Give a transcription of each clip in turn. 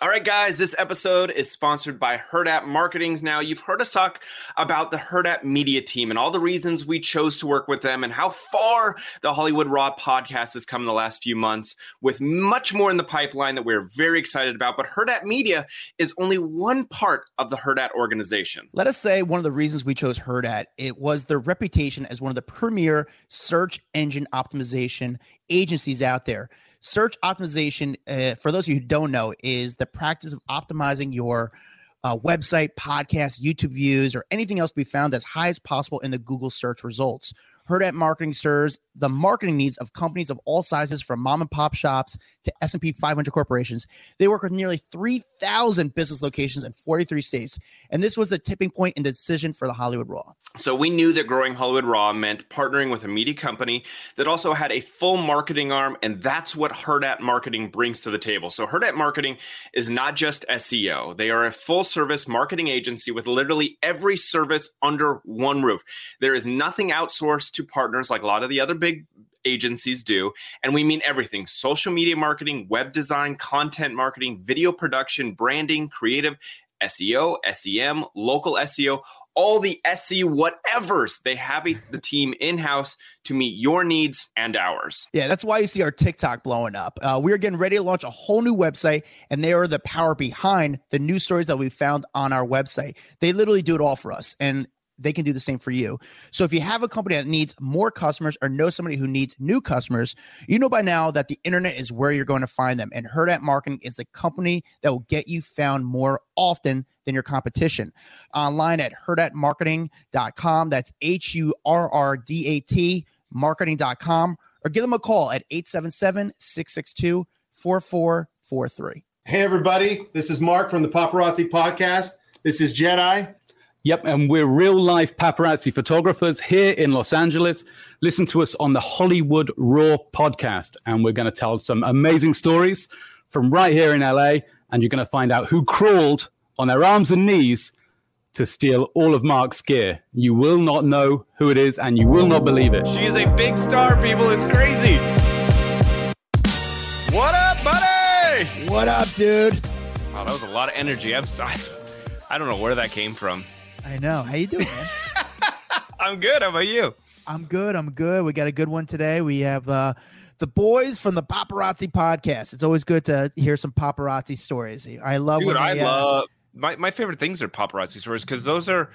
All right, guys, this episode is sponsored by Hurrdat Marketings. Now, you've heard us talk about the Hurrdat Media team and all the reasons we chose to work with them and how far the Hollywood Raw podcast has come in the last few months, with much more in the pipeline that we're very excited about. But Hurrdat Media is only one part of the Hurrdat organization. Let us say one of the reasons we chose Hurrdat, it was their reputation as one of the premier search engine optimization agencies out there. Search optimization, uh, for those of you who don't know, is the practice of optimizing your uh, website, podcast, YouTube views, or anything else to be found as high as possible in the Google search results. Hurrdat Marketing serves the marketing needs of companies of all sizes, from mom and pop shops to S&P 500 corporations. They work with nearly 3,000 business locations in 43 states, and this was the tipping point in the decision for the Hollywood Raw. So we knew that growing Hollywood Raw meant partnering with a media company that also had a full marketing arm, and that's what Hurrdat Marketing brings to the table. So Hurrdat Marketing is not just SEO; they are a full-service marketing agency with literally every service under one roof. There is nothing outsourced to partners like a lot of the other big agencies do. And we mean everything social media marketing, web design, content marketing, video production, branding, creative, SEO, SEM, local SEO, all the SC whatevers. They have a, the team in house to meet your needs and ours. Yeah, that's why you see our TikTok blowing up. Uh, we are getting ready to launch a whole new website, and they are the power behind the news stories that we found on our website. They literally do it all for us. And they can do the same for you. So if you have a company that needs more customers or know somebody who needs new customers, you know by now that the internet is where you're going to find them. And Hurrdat Marketing is the company that will get you found more often than your competition. Online at hurrdatmarketing.com. That's H U R R D A T marketing.com or give them a call at 877 662 4443. Hey, everybody. This is Mark from the Paparazzi Podcast. This is Jedi. Yep, and we're real life paparazzi photographers here in Los Angeles. Listen to us on the Hollywood Raw podcast, and we're going to tell some amazing stories from right here in LA. And you're going to find out who crawled on their arms and knees to steal all of Mark's gear. You will not know who it is, and you will not believe it. She is a big star, people. It's crazy. What up, buddy? What up, dude? Wow, that was a lot of energy. I'm sorry. I don't know where that came from. I know. How you doing, man? I'm good. How about you? I'm good. I'm good. We got a good one today. We have uh the boys from the paparazzi podcast. It's always good to hear some paparazzi stories. I love Dude, I uh, love my, my favorite things are paparazzi stories because those are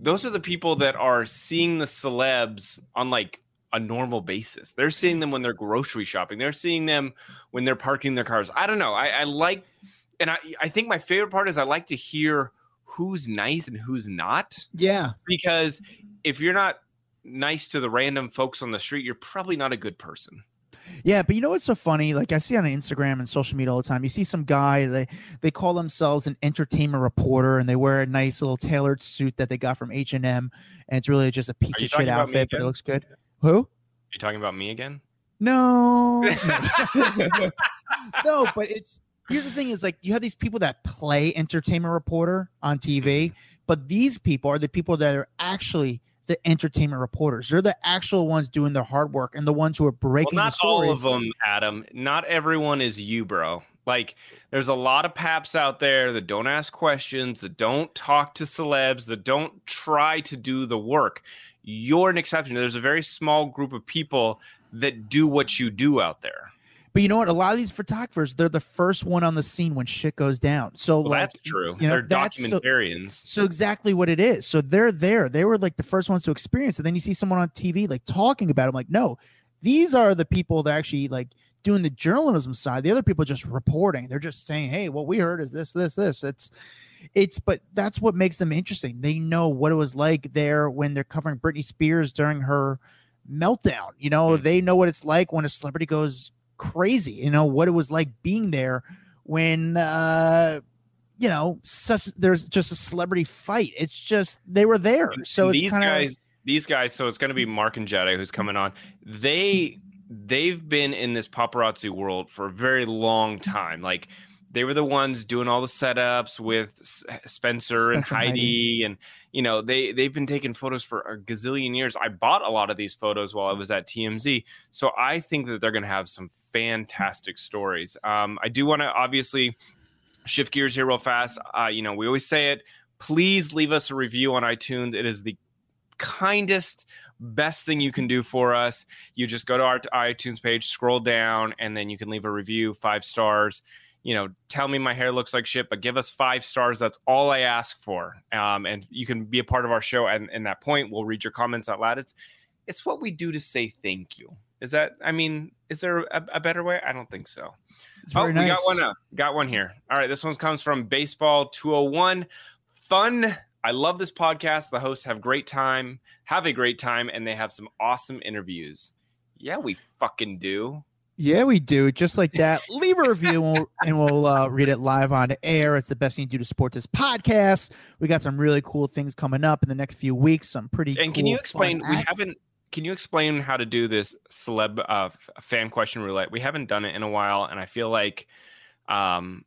those are the people that are seeing the celebs on like a normal basis. They're seeing them when they're grocery shopping. They're seeing them when they're parking their cars. I don't know. I, I like and I, I think my favorite part is I like to hear who's nice and who's not. yeah. Because if you're not nice to the random folks on the street, you're probably not a good person. Yeah, but you know what's so funny? Like I see on Instagram and social media all the time. You see some guy they they call themselves an entertainment reporter and they wear a nice little tailored suit that they got from H and M, and it's really just a piece of shit outfit, but it looks good. Who? Are you talking about me again? No, no, no. But it's here's the thing: is like you have these people that play entertainment reporter on TV, but these people are the people that are actually the entertainment reporters. They're the actual ones doing the hard work and the ones who are breaking well, the not all of them, Adam. Not everyone is you, bro. Like, there's a lot of paps out there that don't ask questions, that don't talk to celebs, that don't try to do the work. You're an exception. There's a very small group of people that do what you do out there. But you know what? A lot of these photographers, they're the first one on the scene when shit goes down. So Well, like, that's true. You know, They're that's so- documentarians. So exactly what it is. So they're there. They were like the first ones to experience it. Then you see someone on TV like talking about it. I'm like, no, these are the people that actually like doing the journalism side. The other people just reporting. They're just saying, hey, what we heard is this, this, this. It's it's but that's what makes them interesting. They know what it was like there when they're covering Britney Spears during her meltdown. You know, Mhm. they know what it's like when a celebrity goes crazy. You know what it was like being there when uh you know such there's just a celebrity fight. It's just they were there. So these kinda, guys, these guys. So it's going to be Mark and Jedi who's coming on. They they've been in this paparazzi world for a very long time. Like they were the ones doing all the setups with Spencer, and Heidi, Heidi, and you know they they've been taking photos for a gazillion years. I bought a lot of these photos while I was at TMZ, so I think that they're going to have some fantastic stories. Um, I do want to obviously shift gears here real fast. Uh, you know, we always say it. Please leave us a review on iTunes. It is the kindest best thing you can do for us you just go to our itunes page scroll down and then you can leave a review five stars you know, tell me my hair looks like shit, but give us five stars. That's all I ask for. Um, and you can be a part of our show. And in that point, we'll read your comments out loud. It's, it's what we do to say thank you. Is that, I mean, is there a, a better way? I don't think so. Oh, nice. we got one. Uh, got one here. All right. This one comes from Baseball 201. Fun. I love this podcast. The hosts have great time, have a great time, and they have some awesome interviews. Yeah, we fucking do. Yeah, we do. Just like that. Leave a review and we'll, and we'll uh, read it live on air. It's the best thing to do to support this podcast. We got some really cool things coming up in the next few weeks. Some pretty. And cool, can you explain? We haven't. Can you explain how to do this celeb uh, fan question roulette? We haven't done it in a while, and I feel like um,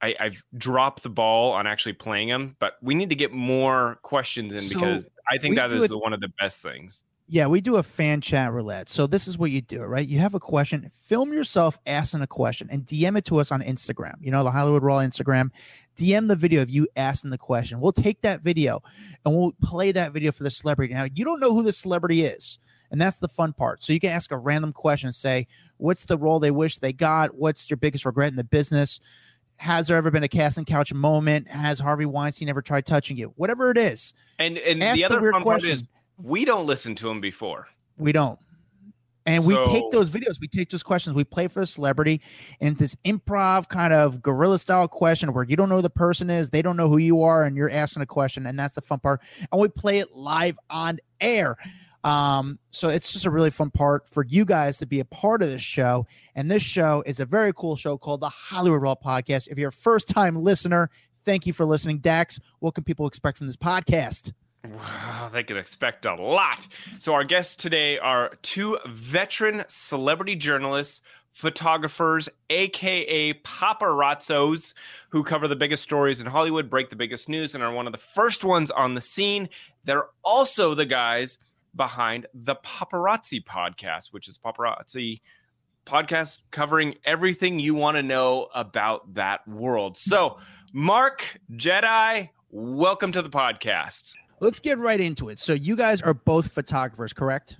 I, have dropped the ball on actually playing them. But we need to get more questions in so because I think that is it, one of the best things. Yeah, we do a fan chat roulette. So this is what you do, right? You have a question, film yourself asking a question and DM it to us on Instagram. You know, the Hollywood Raw Instagram. DM the video of you asking the question. We'll take that video and we'll play that video for the celebrity. Now, you don't know who the celebrity is. And that's the fun part. So you can ask a random question, say, what's the role they wish they got? What's your biggest regret in the business? Has there ever been a casting couch moment? Has Harvey Weinstein ever tried touching you? Whatever it is. And and the other the fun question. part is we don't listen to them before. We don't. And so, we take those videos, we take those questions, we play for a celebrity, and this improv kind of guerrilla style question where you don't know who the person is, they don't know who you are, and you're asking a question, and that's the fun part. And we play it live on air. Um, so it's just a really fun part for you guys to be a part of this show. And this show is a very cool show called the Hollywood Raw Podcast. If you're a first time listener, thank you for listening. Dax, what can people expect from this podcast? Wow, they can expect a lot. So, our guests today are two veteran celebrity journalists, photographers, aka paparazzos, who cover the biggest stories in Hollywood, break the biggest news, and are one of the first ones on the scene. They're also the guys behind the Paparazzi podcast, which is paparazzi podcast covering everything you want to know about that world. So, Mark Jedi, welcome to the podcast let's get right into it. So you guys are both photographers, correct?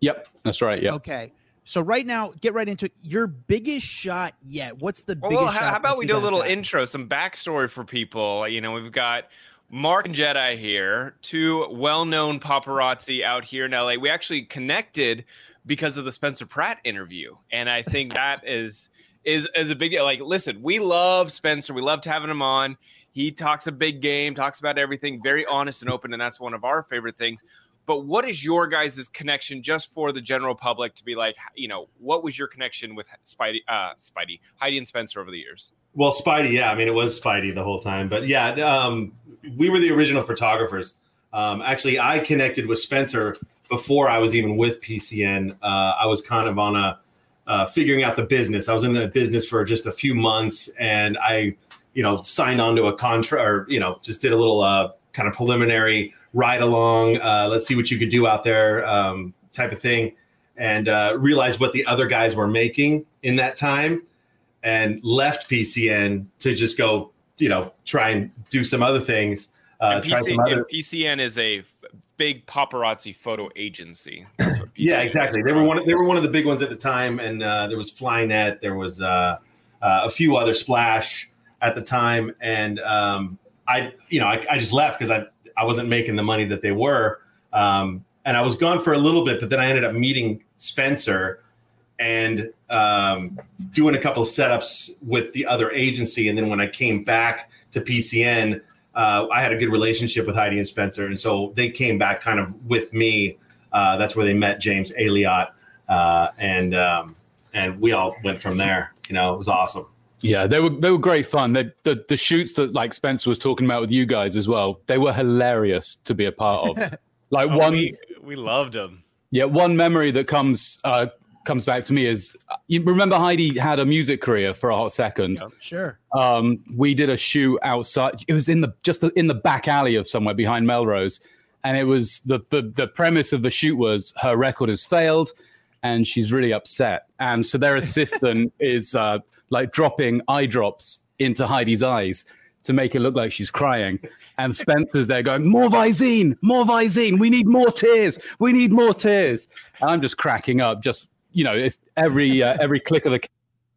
Yep, that's right. Yeah. Okay. So right now, get right into it. your biggest shot yet. What's the biggest? Well, how, how about we do a little got? intro, some backstory for people? You know, we've got Mark and Jedi here, two well-known paparazzi out here in LA. We actually connected because of the Spencer Pratt interview, and I think that is is is a big deal. Like, listen, we love Spencer. We loved having him on. He talks a big game, talks about everything, very honest and open, and that's one of our favorite things. But what is your guys' connection just for the general public to be like, you know, what was your connection with Speidi, uh, Speidi, Heidi and Spencer over the years? Well, Speidi, yeah, I mean, it was Speidi the whole time, but yeah, um, we were the original photographers. Um, actually, I connected with Spencer before I was even with PCN. Uh, I was kind of on a uh, figuring out the business. I was in the business for just a few months, and I you know, signed on to a contract or, you know, just did a little uh, kind of preliminary ride along, uh, let's see what you could do out there um, type of thing. And uh, realized what the other guys were making in that time and left PCN to just go, you know, try and do some other things. Uh, PC, some other... PCN is a f- big paparazzi photo agency. yeah, exactly. They were one. Of, they were one of the big ones at the time, and uh, there was Flynet. There was uh, uh, a few other Splash at the time, and um, I, you know, I, I just left because I I wasn't making the money that they were, um, and I was gone for a little bit, but then I ended up meeting Spencer and um, doing a couple of setups with the other agency, and then when I came back to PCN. Uh, I had a good relationship with Heidi and Spencer, and so they came back kind of with me. Uh, that's where they met James Elliott, uh, and um, and we all went from there. You know, it was awesome. Yeah, they were they were great fun. They, the the shoots that like Spencer was talking about with you guys as well. They were hilarious to be a part of. Like Oh, one, we, we loved them. yeah, one memory that comes uh, comes back to me is you remember Heidi had a music career for a hot second. Sure. um, we did a shoot outside. It was in the just the, in the back alley of somewhere behind Melrose, and it was the, the the premise of the shoot was her record has failed, and she's really upset. And so their assistant is uh, like dropping eye drops into Heidi's eyes to make it look like she's crying. And Spencer's there going, "More Visine, more Visine. We need more tears. We need more tears." And I'm just cracking up. Just you know, it's every uh, every click of the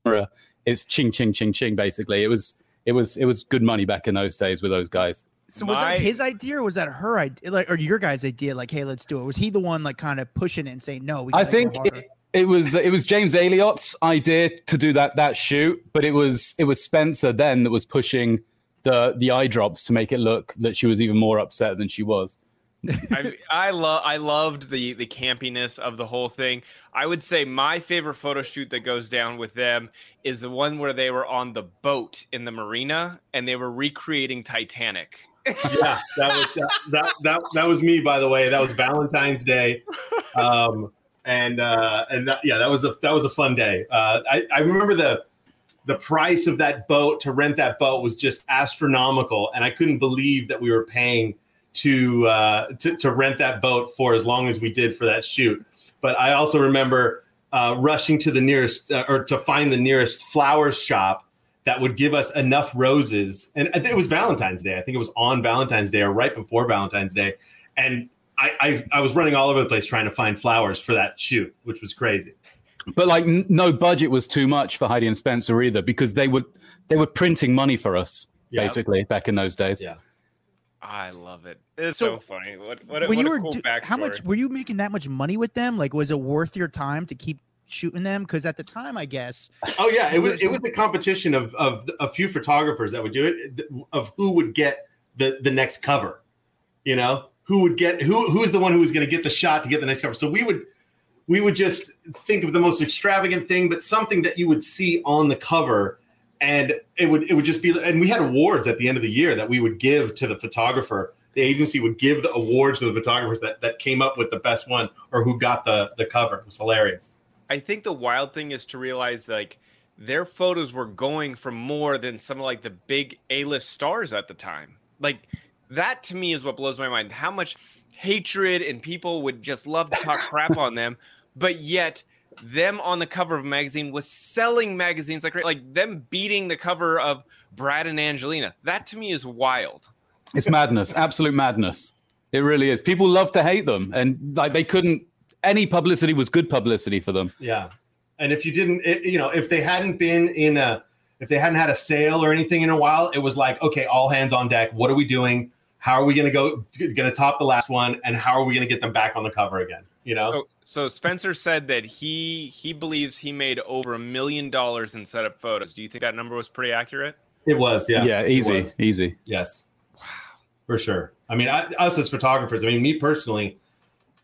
camera it's ching ching ching ching basically it was it was it was good money back in those days with those guys So was My- that his idea or was that her idea, like, or your guys' idea? Like, hey, let's do it. Was he the one like kind of pushing it and saying no? We i think it, it was it was james Elliott's idea to do that that shoot but it was it was spencer then that was pushing the the eye drops to make it look that she was even more upset than she was I I love I loved the the campiness of the whole thing. I would say my favorite photo shoot that goes down with them is the one where they were on the boat in the marina and they were recreating Titanic. Yeah, that was that, that that that was me. By the way, that was Valentine's Day, um, and uh, and that, yeah, that was a that was a fun day. Uh, I I remember the the price of that boat to rent that boat was just astronomical, and I couldn't believe that we were paying to uh, to to rent that boat for as long as we did for that shoot. But I also remember uh, rushing to the nearest uh, or to find the nearest flower shop that would give us enough roses. And I think it was Valentine's Day. I think it was on Valentine's Day or right before Valentine's Day. And I, I, I was running all over the place trying to find flowers for that shoot, which was crazy. but like n- no budget was too much for heidi and spencer either because they would they were printing money for us Yeah. basically back in those days Yeah. I love it. It's So, so, funny. What what, when what you a were cool do- how much were you making that much money with them? Like, was it worth your time to keep shooting them? Because at the time, I guess Oh yeah, it was it was a competition of of a few photographers that would do it of who would get the the next cover. You know, who would get who who's the one who was going to get the shot to get the next cover. So we would we would just think of the most extravagant thing, but something that you would see on the cover, and it would it would just be. And we had awards at the end of the year that we would give to the photographer. The agency would give the awards to the photographers that that came up with the best one or who got the the cover. It was hilarious. I think the wild thing is to realize like their photos were going for more than some of like the big A-list stars at the time. Like that to me is what blows my mind. How much hatred and people would just love to talk crap on them, but yet them on the cover of a magazine was selling magazines like like them beating the cover of Brad and Angelina. That to me is wild. It's madness, absolute madness. It really is. People love to hate them, and like they couldn't. Any publicity was good publicity for them. Yeah, and if you didn't, it, you know, if they hadn't been in a, if they hadn't had a sale or anything in a while, it was like, okay, all hands on deck. What are we doing? How are we going to go? Going to top the last one, and how are we going to get them back on the cover again? You know, So, so Spencer said that he he believes he made over a million dollars in setup photos. Do you think that number was pretty accurate? it was, yeah, Yeah, easy, easy. Yes. Wow. For sure. I mean, I, us as photographers, I mean, me personally,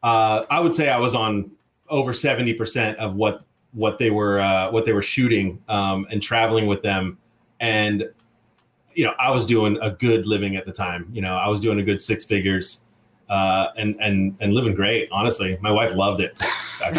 uh, I would say I was on over 70% of what, what they were, uh, what they were shooting, um, and traveling with them. And, you know, I was doing a good living at the time, you know, I was doing a good six figures, uh, and, and, and living great. Honestly, my wife loved it. all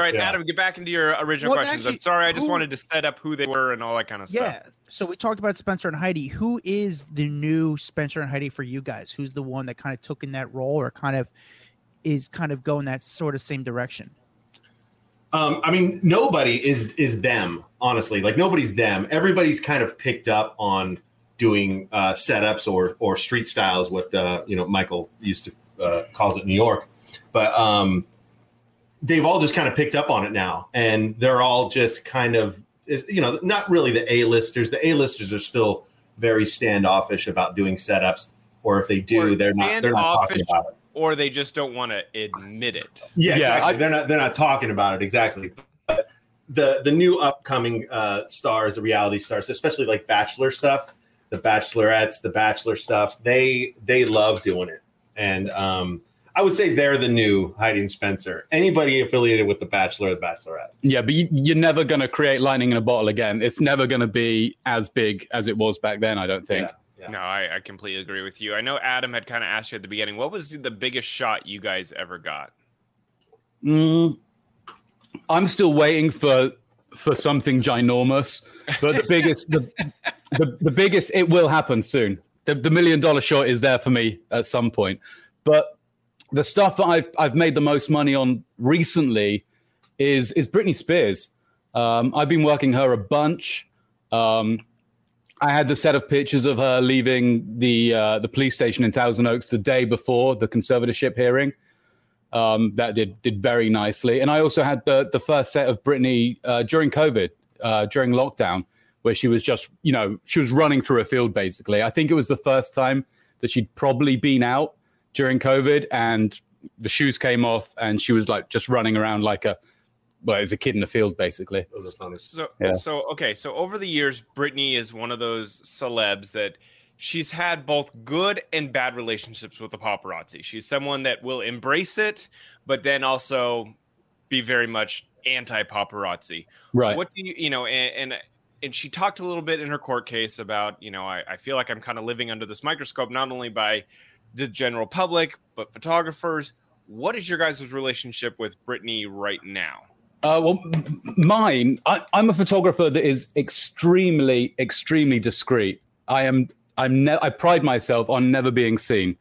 right, Yeah. Adam, get back into your original Well, questions. I'm sorry, I just who- wanted to set up who they were and all that kind of stuff. yeah. So we talked about Spencer and Heidi. Who is the new Spencer and Heidi for you guys? Who's the one that kind of took in that role, or kind of is kind of going that sort of same direction? Um, I mean, nobody is is them. Honestly, like nobody's them. Everybody's kind of picked up on doing uh, setups or or street styles. What uh, you know, Michael used to uh, calls it New York, but um, they've all just kind of picked up on it now, and they're all just kind of is you know not really the A listers. The A listers are still very standoffish about doing setups, or if they do, Or they're not they're not talking about it. Or they just don't want to admit it. Yeah, Yeah, exactly. I- they're not they're not talking about it exactly. But the the new upcoming uh, stars, the reality stars, especially like Bachelor stuff, the Bachelorettes, the Bachelor stuff, they they love doing it, and um, I would say they're the new Heidi and Spencer. Anybody affiliated with The Bachelor or The Bachelorette. Yeah, but you, you're never going to create lightning in a bottle again. It's never going to be as big as it was back then. I don't think. Yeah. No, I, I completely agree with you. I know Adam had kind of asked you at the beginning, what was the biggest shot you guys ever got? Mm, I'm still waiting for for something ginormous, but the biggest the, the the biggest it will happen soon. The, the million dollar shot is there for me at some point, but the stuff that I've I've made the most money on recently is is Britney Spears. Um, I've been working her a bunch. Um, I had the set of pictures of her leaving the uh, the police station in Thousand Oaks the day before the conservatorship hearing. Um, that did did very nicely, and I also had the the first set of Britney uh, during COVID, uh, during lockdown, where she was just you know she was running through a field basically. I think it was the first time that she'd probably been out during COVID, and the shoes came off, and she was like just running around like a well, as a kid in the field basically. Those. So, Yeah. so okay, so over the years, Britney is one of those celebs that she's had both good and bad relationships with the paparazzi. She's someone that will embrace it, but then also be very much anti-paparazzi. Right. What do you, you know, and, and and she talked a little bit in her court case about, you know, I, I feel like I'm kind of living under this microscope, not only by the general public, but photographers. What is your guys' relationship with Britney right now? Uh, well, mine. I, I'm a photographer that is extremely, extremely discreet. I am. I'm. Ne- I pride myself on never being seen.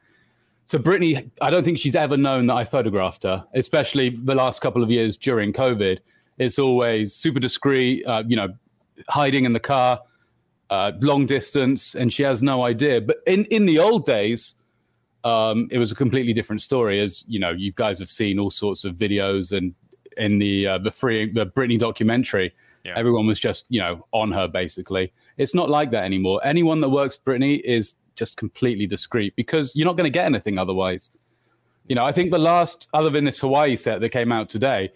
So Britney, I don't think she's ever known that I photographed her, especially the last couple of years during COVID. It's always super discreet. Uh, you know, hiding in the car, uh, long distance, and she has no idea. But in in the old days, um, it was a completely different story. As you know, you guys have seen all sorts of videos and in the uh, the free the Britney documentary, Yeah. everyone was just you know on her basically. It's not like that anymore. Anyone that works Britney is just completely discreet because you're not going to get anything otherwise. You know, I think the last other than this Hawaii set that came out today,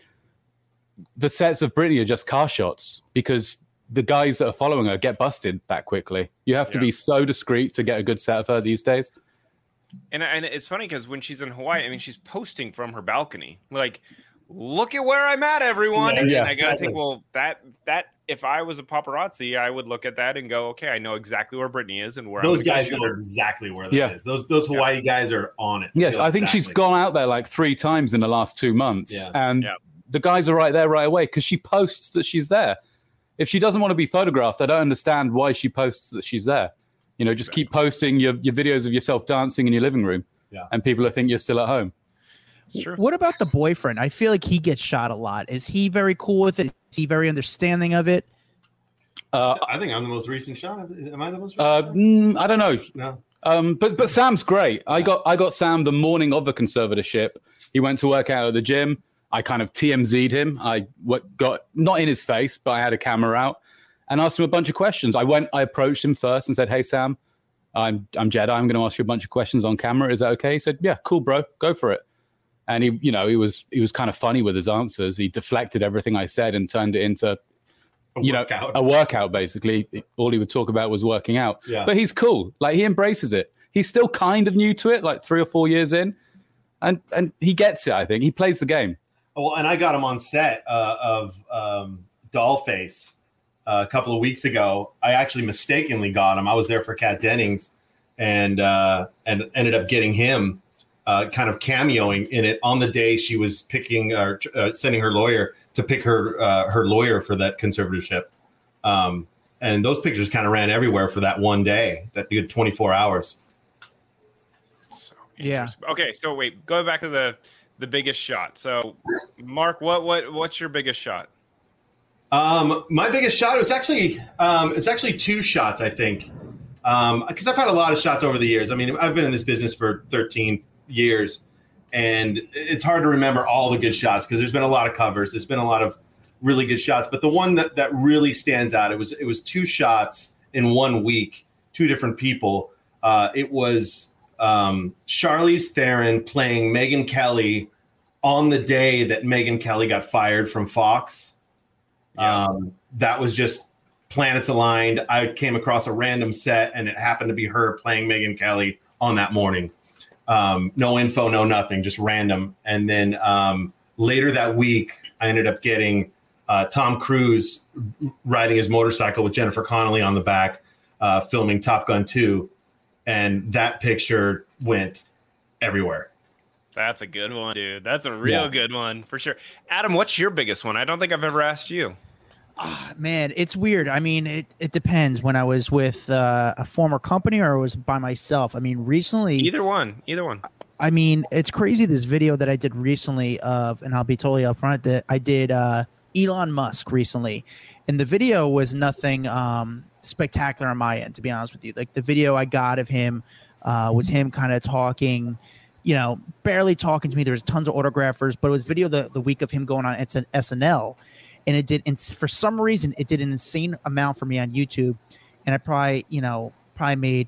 the sets of Britney are just car shots because the guys that are following her get busted that quickly. You have to Yeah. be so discreet to get a good set of her these days. And and it's funny because when she's in Hawaii, I mean, she's posting from her balcony, like, "Look at where I'm at, everyone." Yeah, and yeah, I gotta exactly. think, well, that that if I was a paparazzi, I would look at that and go, "Okay, I know exactly where Britney is and where Those I'm guys shoot know her." exactly where that is. Yeah. Those those Hawaii guys are on it. Yes, I think she's gone out there like three times in the last two months, Yeah. and Yeah. the guys are right there right away because she posts that she's there. If she doesn't want to be photographed, I don't understand why she posts that she's there. You know, just keep posting your, your videos of yourself dancing in your living room, Yeah. and people will think you're still at home. True. What about the boyfriend? I feel like he gets shot a lot. Is he very cool with it? Is he very understanding of it? Uh, I think I'm the most recent shot. Am I the most? uh, Recent mm, I don't know. No. Um, but but Sam's great. I got I got Sam the morning of the conservatorship. He went to work out at the gym. I kind of TMZ'd him. I got not in his face, but I had a camera out and asked him a bunch of questions. I went, I approached him first and said, "Hey Sam, I'm I'm Jedi. I'm going to ask you a bunch of questions on camera. Is that okay?" He said, "Yeah, cool, bro. Go for it." And he, you know, he was he was kind of funny with his answers. He deflected everything I said and turned it into A you know a workout basically all he would talk about was working out Yeah. but he's cool like he embraces it he's still kind of new to it like three or four years in and and he gets it i think he plays the game Well, and I got him on set uh, of um, Dollface uh, a couple of weeks ago. I actually mistakenly got him. I was there for Kat Dennings, and uh, and ended up getting him, uh, kind of cameoing in it on the day she was picking or uh, sending her lawyer to pick her uh, her lawyer for that conservatorship. Um, and those pictures kind of ran everywhere for that one day, that good 24 hours. So Yeah. Okay, so wait, going back to the the biggest shot. So, Mark, what what what's your biggest shot? Um, my biggest shot was actually um, it's actually two shots, I think, because I've had a lot of shots over the years. I mean, I've been in this business for 13 years, and it's hard to remember all the good shots because there's been a lot of covers. There's been a lot of really good shots, but the one that that really stands out it was it was two shots in one week, two different people. Uh, it was um, Charlize Theron playing Megyn Kelly on the day that Megyn Kelly got fired from Fox. Yeah. Um, that was just planets aligned. I came across a random set, and it happened to be her playing Megyn Kelly on that morning. um, no info, no nothing, just random. And then um, later that week, I ended up getting uh, Tom Cruise riding his motorcycle with Jennifer Connelly on the back, uh, filming Top Gun 2. And that picture went everywhere. That's a good one, dude. That's a real yeah. good one for sure. Adam, what's your biggest one? I don't think I've ever asked you. Oh, man, it's weird. I mean, it, it depends when I was with uh, a former company or I was by myself. I mean, recently. Either one. Either one. I mean, it's crazy this video that I did recently of, and I'll be totally upfront that I did uh, Elon Musk recently. And the video was nothing um, spectacular on my end, to be honest with you. Like the video I got of him uh, was him kind of talking you know, barely talking to me. There was tons of autographers, but it was video the, the week of him going on it's an SNL and it did and for some reason it did an insane amount for me on youtube and i probably you know probably made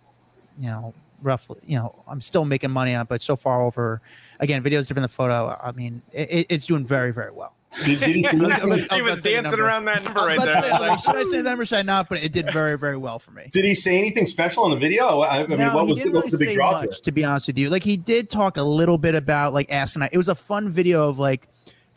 you know roughly you know i'm still making money on it, but so far over again videos different than photo i mean it, it's doing very very well did, did he, he was dancing around that number right there. Say, like, should I say that number? Should I not? But it did very, very well for me. Did he say anything special in the video? I, I mean, no, what was, the, really the big draw? Much, to be honest with you, like he did talk a little bit about like asking. It was a fun video of like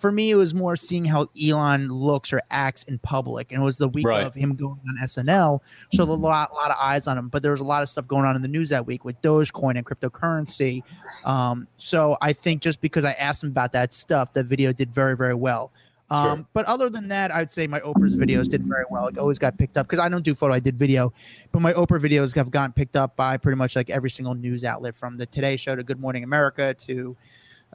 for me, it was more seeing how Elon looks or acts in public, and it was the week right. of him going on SNL, so a lot, a lot of eyes on him. But there was a lot of stuff going on in the news that week with Dogecoin and cryptocurrency. Um, so I think just because I asked him about that stuff, the video did very, very well. Um, sure. But other than that, I'd say my Oprah's videos did very well. It always got picked up because I don't do photo, I did video. But my Oprah videos have gotten picked up by pretty much like every single news outlet from the Today Show to Good Morning America to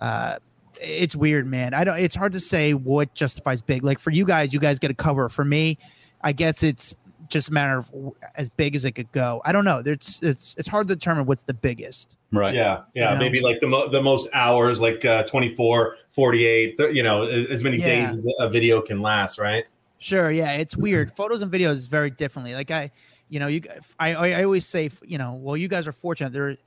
uh, it's weird, man. I don't. It's hard to say what justifies big. Like for you guys, you guys get a cover. For me, I guess it's just a matter of as big as it could go. I don't know. It's it's it's hard to determine what's the biggest. Right. Yeah. Yeah. You know? Maybe like the mo- the most hours, like uh, 24, 48, you know, as many yeah. days as a video can last. Right. Sure. Yeah. It's weird. Photos and videos is very differently. Like I, you know, you I I always say, you know, well, you guys are fortunate. There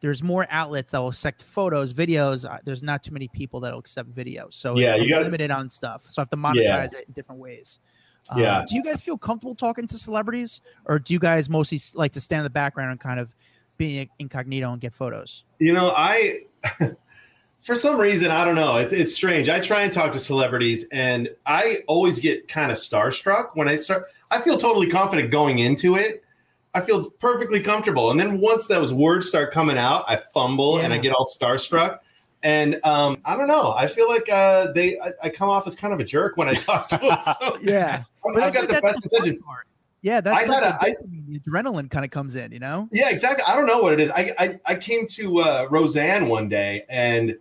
there's more outlets that will accept photos, videos. Uh, there's not too many people that will accept videos, so yeah, you got limited on stuff. So I have to monetize yeah. it in different ways. Um, yeah. Do you guys feel comfortable talking to celebrities, or do you guys mostly like to stand in the background and kind of be incognito and get photos? You know, I. for some reason, I don't know. It's it's strange. I try and talk to celebrities, and I always get kind of starstruck when I start. I feel totally confident going into it, I feel perfectly comfortable. And then once those words start coming out, I fumble yeah. and I get all starstruck. And um, I don't know. I feel like uh, they I, I, come off as kind of a jerk when I talk to them. So yeah, I, I got the best intentions. Yeah, that's I like a, I, the adrenaline kind of comes in, you know? Yeah, exactly. I don't know what it is. I I, I came to uh, Roseanne one day and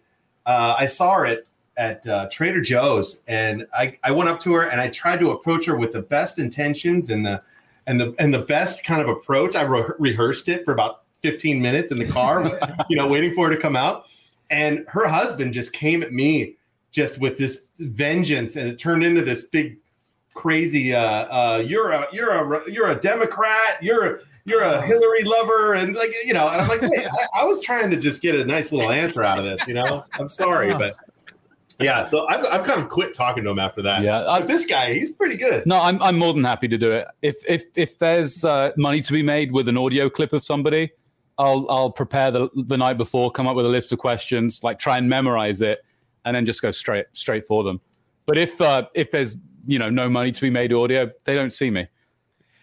uh, I saw her at at uh, Trader Joe's and I, I went up to her and I tried to approach her with the best intentions and the and the and the best kind of approach, I re- rehearsed it for about 15 minutes in the car, you know, waiting for her to come out. And her husband just came at me just with this vengeance, and it turned into this big, crazy. Uh, uh, you're a you're a you're a Democrat. You're you're a Hillary lover, and like you know. And I'm like, wait, I, I was trying to just get a nice little answer out of this. You know, I'm sorry, but yeah, so I've, I've kind of quit talking to him after that. Yeah, I, this guy, he's pretty good. No, I'm I'm more than happy to do it. If if if there's uh, money to be made with an audio clip of somebody, I'll I'll prepare the the night before, come up with a list of questions, like try and memorize it, and then just go straight straight for them. But if uh, if there's you know no money to be made audio, they don't see me.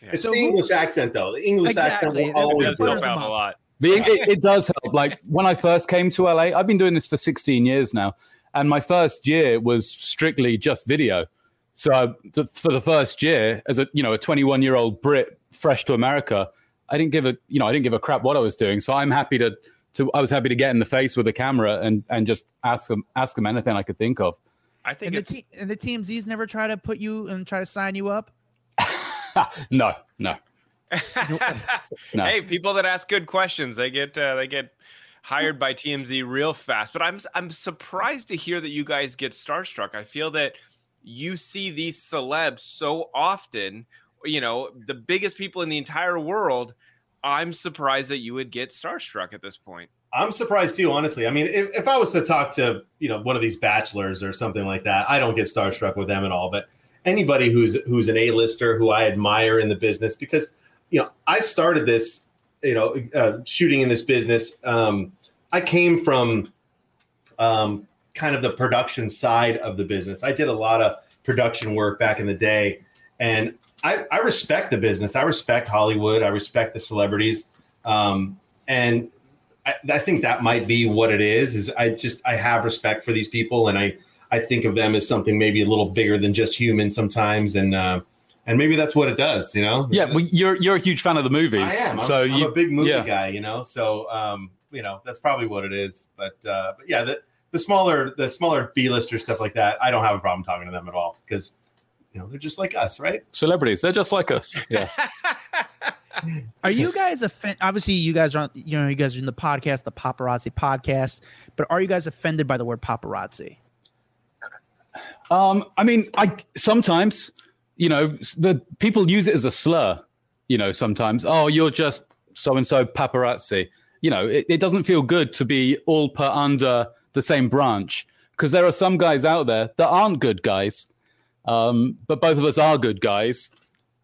Yeah. It's so the English accent though. The English exactly. accent will always help out a lot. it, it does help. Like when I first came to LA, I've been doing this for 16 years now and my first year was strictly just video. So th- for the first year, as a you know a 21 year old Brit fresh to America, I didn't give a you know I didn't give a crap what I was doing. So I'm happy to to I was happy to get in the face with a camera and and just ask them ask them anything I could think of. I think and the, t- and the TMZs never try to put you and try to sign you up. no, no. no. Hey, people that ask good questions, they get uh, they get hired by TMZ real fast. But I'm I'm surprised to hear that you guys get starstruck. I feel that you see these celebs so often, you know, the biggest people in the entire world. I'm surprised that you would get starstruck at this point. I'm surprised too, honestly. I mean, if, if I was to talk to, you know, one of these bachelors or something like that, I don't get starstruck with them at all. But anybody who's who's an A-lister who I admire in the business, because you know, I started this, you know, uh, shooting in this business um, I came from um, kind of the production side of the business. I did a lot of production work back in the day, and I, I respect the business. I respect Hollywood. I respect the celebrities, um, and I, I think that might be what it is. Is I just I have respect for these people, and I I think of them as something maybe a little bigger than just human sometimes, and uh, and maybe that's what it does. You know? Yeah, well, you're you're a huge fan of the movies. I am. So I'm, I'm you, a big movie yeah. guy, you know. So um, you know, that's probably what it is. But uh, but yeah, the the smaller the smaller B lister stuff like that, I don't have a problem talking to them at all because you know they're just like us, right? celebrities, they're just like us. Yeah. Are you guys offended? Obviously, you guys are, you know, you guys are in the podcast, the paparazzi podcast, but are you guys offended by the word paparazzi? Um, I mean, I sometimes, you know, the people use it as a slur. You know, sometimes, oh, you're just so and so paparazzi. You know, it, it doesn't feel good to be all put under the same branch because there are some guys out there that aren't good guys, um, but both of us are good guys.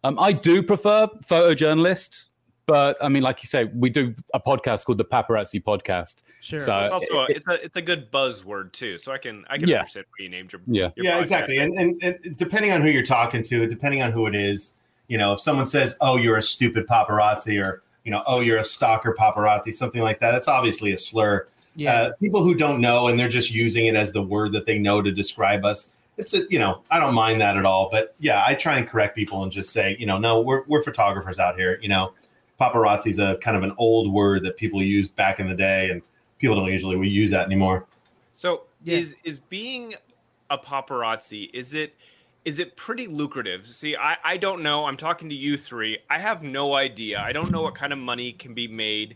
Um, I do prefer photojournalist, but I mean, like you say, we do a podcast called the Paparazzi Podcast. Sure. So It's also a, it- it's a it's a good buzzword too, so I can I can Yeah. understand why you named your Yeah. your yeah, podcast. exactly. And, and and depending on who you're talking to, depending on who it is, you know, if someone says, "Oh, you're a stupid paparazzi," or you know, "Oh, you're a stalker paparazzi," something like that, that's obviously a slur. Uh, people who don't know and they're just using it as the word that they know to describe us. It's a, you know, I don't mind that at all. But yeah, I try and correct people and just say, you know, no, we're we're photographers out here. You know, paparazzi is a kind of an old word that people used back in the day, and people don't usually we use that anymore. So Yeah. is is being a paparazzi is it is it pretty lucrative? See, I I don't know. I'm talking to you three. I have no idea. I don't know what kind of money can be made.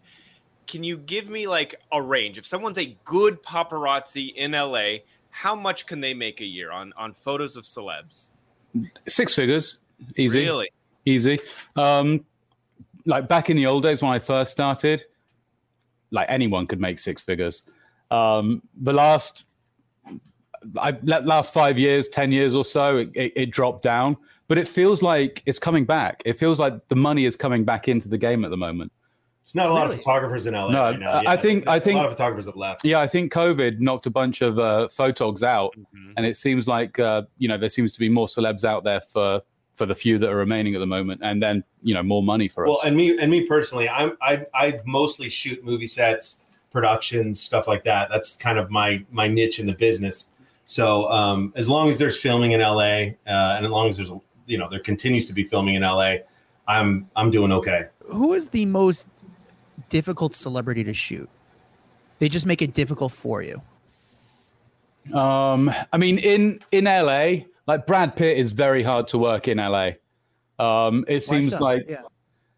Can you give me like a range? If someone's a good paparazzi in LA, how much can they make a year on on photos of celebs? six figures, easy. Really? easy. Um, like back in the old days when I first started, like anyone could make six figures. Um, the last, I last five years, ten years or so, it, it, it dropped down. But it feels like it's coming back. It feels like the money is coming back into the game at the moment. It's not a lot Really? of photographers in LA. No, right now. I- I think- I think- a lot of photographers have left. Yeah, I think COVID knocked a bunch of uh, photogs out, Mhm. and it seems like uh, you know there seems to be more celebs out there for for the few that are remaining at the moment, and then you know more money for Well, us. and me and me personally, I'm I I mostly shoot movie sets, productions, stuff like that. That's kind of my my niche in the business. So um, as long as there's filming in LA, uh, and as long as there's you know there continues to be filming in LA, I'm I'm doing okay. Who is the most difficult celebrity to shoot? They just make it difficult for you. Um, I mean, in in LA, like Brad Pitt is very hard to work in LA. Um, it seems so? like yeah.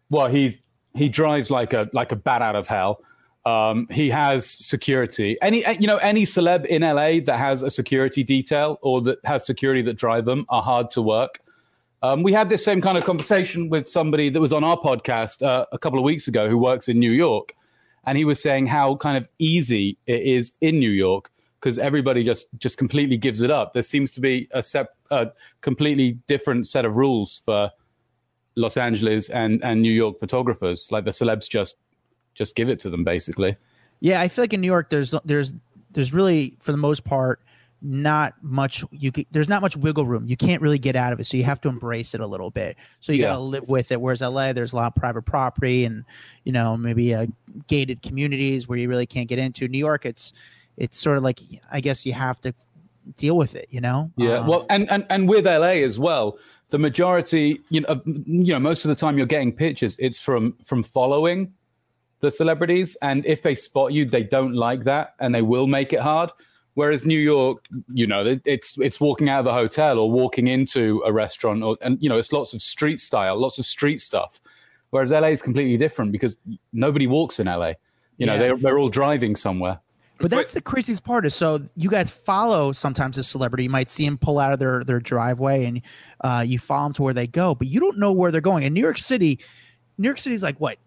well, he he drives like a like a bat out of hell. Um, he has security. Any you know any celeb in LA that has a security detail or that has security that drive them are hard to work. Um, we had this same kind of conversation with somebody that was on our podcast uh, a couple of weeks ago who works in New York, and he was saying how kind of easy it is in New York because everybody just just completely gives it up. There seems to be a, sep- a completely different set of rules for Los Angeles and and New York photographers. Like the celebs just just give it to them basically. Yeah, I feel like in New York, there's there's there's really for the most part not much you can, there's not much wiggle room. You can't really get out of it, so you have to embrace it a little bit. So you Yeah. got to live with it. Whereas LA, there's a lot of private property and you know maybe uh, gated communities where you really can't get into. New York, it's it's sort of like I guess you have to deal with it. You know? Yeah, Um, well, and, and and with LA as well, the majority, you know, you know, most of the time you're getting pictures. It's from from following the celebrities, and if they spot you, they don't like that, and they will make it hard. Whereas New York, you know, it's it's walking out of the hotel or walking into a restaurant, or and you know, it's lots of street style, lots of street stuff. Whereas LA is completely different because nobody walks in LA. You know, Yeah. they're they're all driving somewhere. But that's the craziest part is so you guys follow sometimes a celebrity. You might see them pull out of their their driveway and uh, you follow them to where they go, but you don't know where they're going. In New York City, New York City's like what,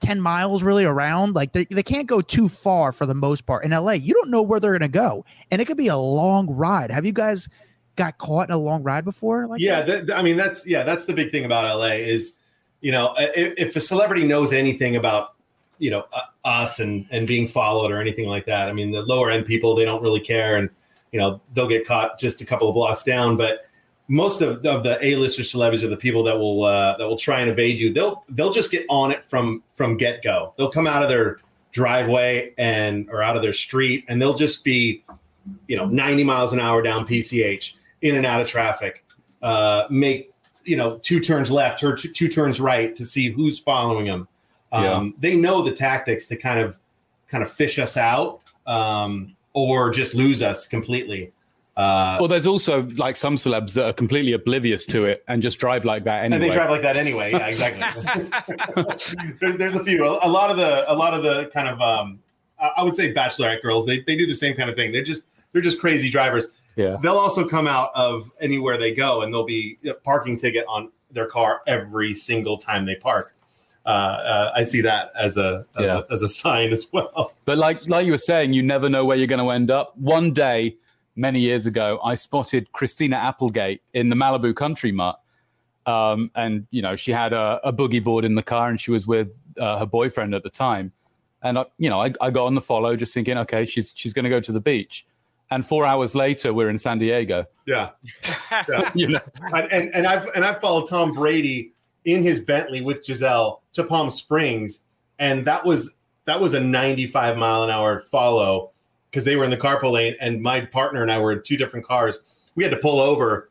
ten miles really around? Like they, they can't go too far for the most part. In LA, you don't know where they're gonna go, and it could be a long ride. Have you guys got caught in a long ride before? Like yeah, that? th- I mean that's yeah, that's the big thing about LA is, you know, if, if a celebrity knows anything about you know us and and being followed or anything like that. I mean, the lower end people they don't really care, and you know they'll get caught just a couple of blocks down. But most of, of the A-lister celebrities are the people that will uh, that will try and evade you. They'll they'll just get on it from from get go. They'll come out of their driveway and or out of their street, and they'll just be you know 90 miles an hour down PCH in and out of traffic. Uh, make you know two turns left or two, two turns right to see who's following them. Um, yeah. They know the tactics to kind of kind of fish us out um, or just lose us completely. Uh, well, there's also like some celebs that are completely oblivious to it and just drive like that anyway. And they drive like that anyway. Yeah, exactly. there, there's a few. A, lot of the a lot of the kind of um, I would say bachelorette girls. They they do the same kind of thing. They're just they're just crazy drivers. Yeah. They'll also come out of anywhere they go, and there'll be a parking ticket on their car every single time they park. Uh, uh, I see that as a as, yeah. a as a sign as well. But like like you were saying, you never know where you're going to end up. One day, many years ago, I spotted Christina Applegate in the Malibu Country Mart. Um, and you know she had a, a, boogie board in the car, and she was with uh, her boyfriend at the time. And I, you know, I, I got on the follow, just thinking, okay, she's she's going to go to the beach and four hours later we're in San Diego. Yeah, yeah. you know, and, and, and I've and I've followed Tom Brady in his Bentley with Gisele to Palm Springs, and that was that was a 95 mile an hour follow because they were in the carpool lane, and my partner and I were in two different cars. We had to pull over.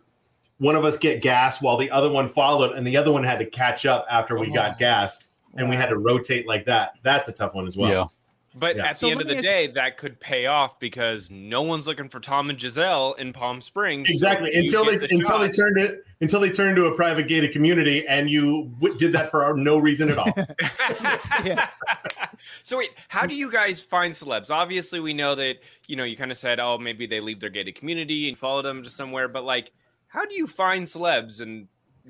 One of us get gas while the other one followed, and the other one had to catch up after we oh. got gas, and we had to rotate like that. That's a tough one as well. Yeah. But yeah. at so the end of the day, that could pay off because no one's looking for Tom and Gisele in Palm Springs. Exactly until they the until shot. they turned it until they turned to a private gated community, and you w- did that for no reason at all. so wait, how do you guys find celebs? Obviously, we know that you know you kind of said, oh, maybe they leave their gated community and follow them to somewhere, but like, how do you find celebs and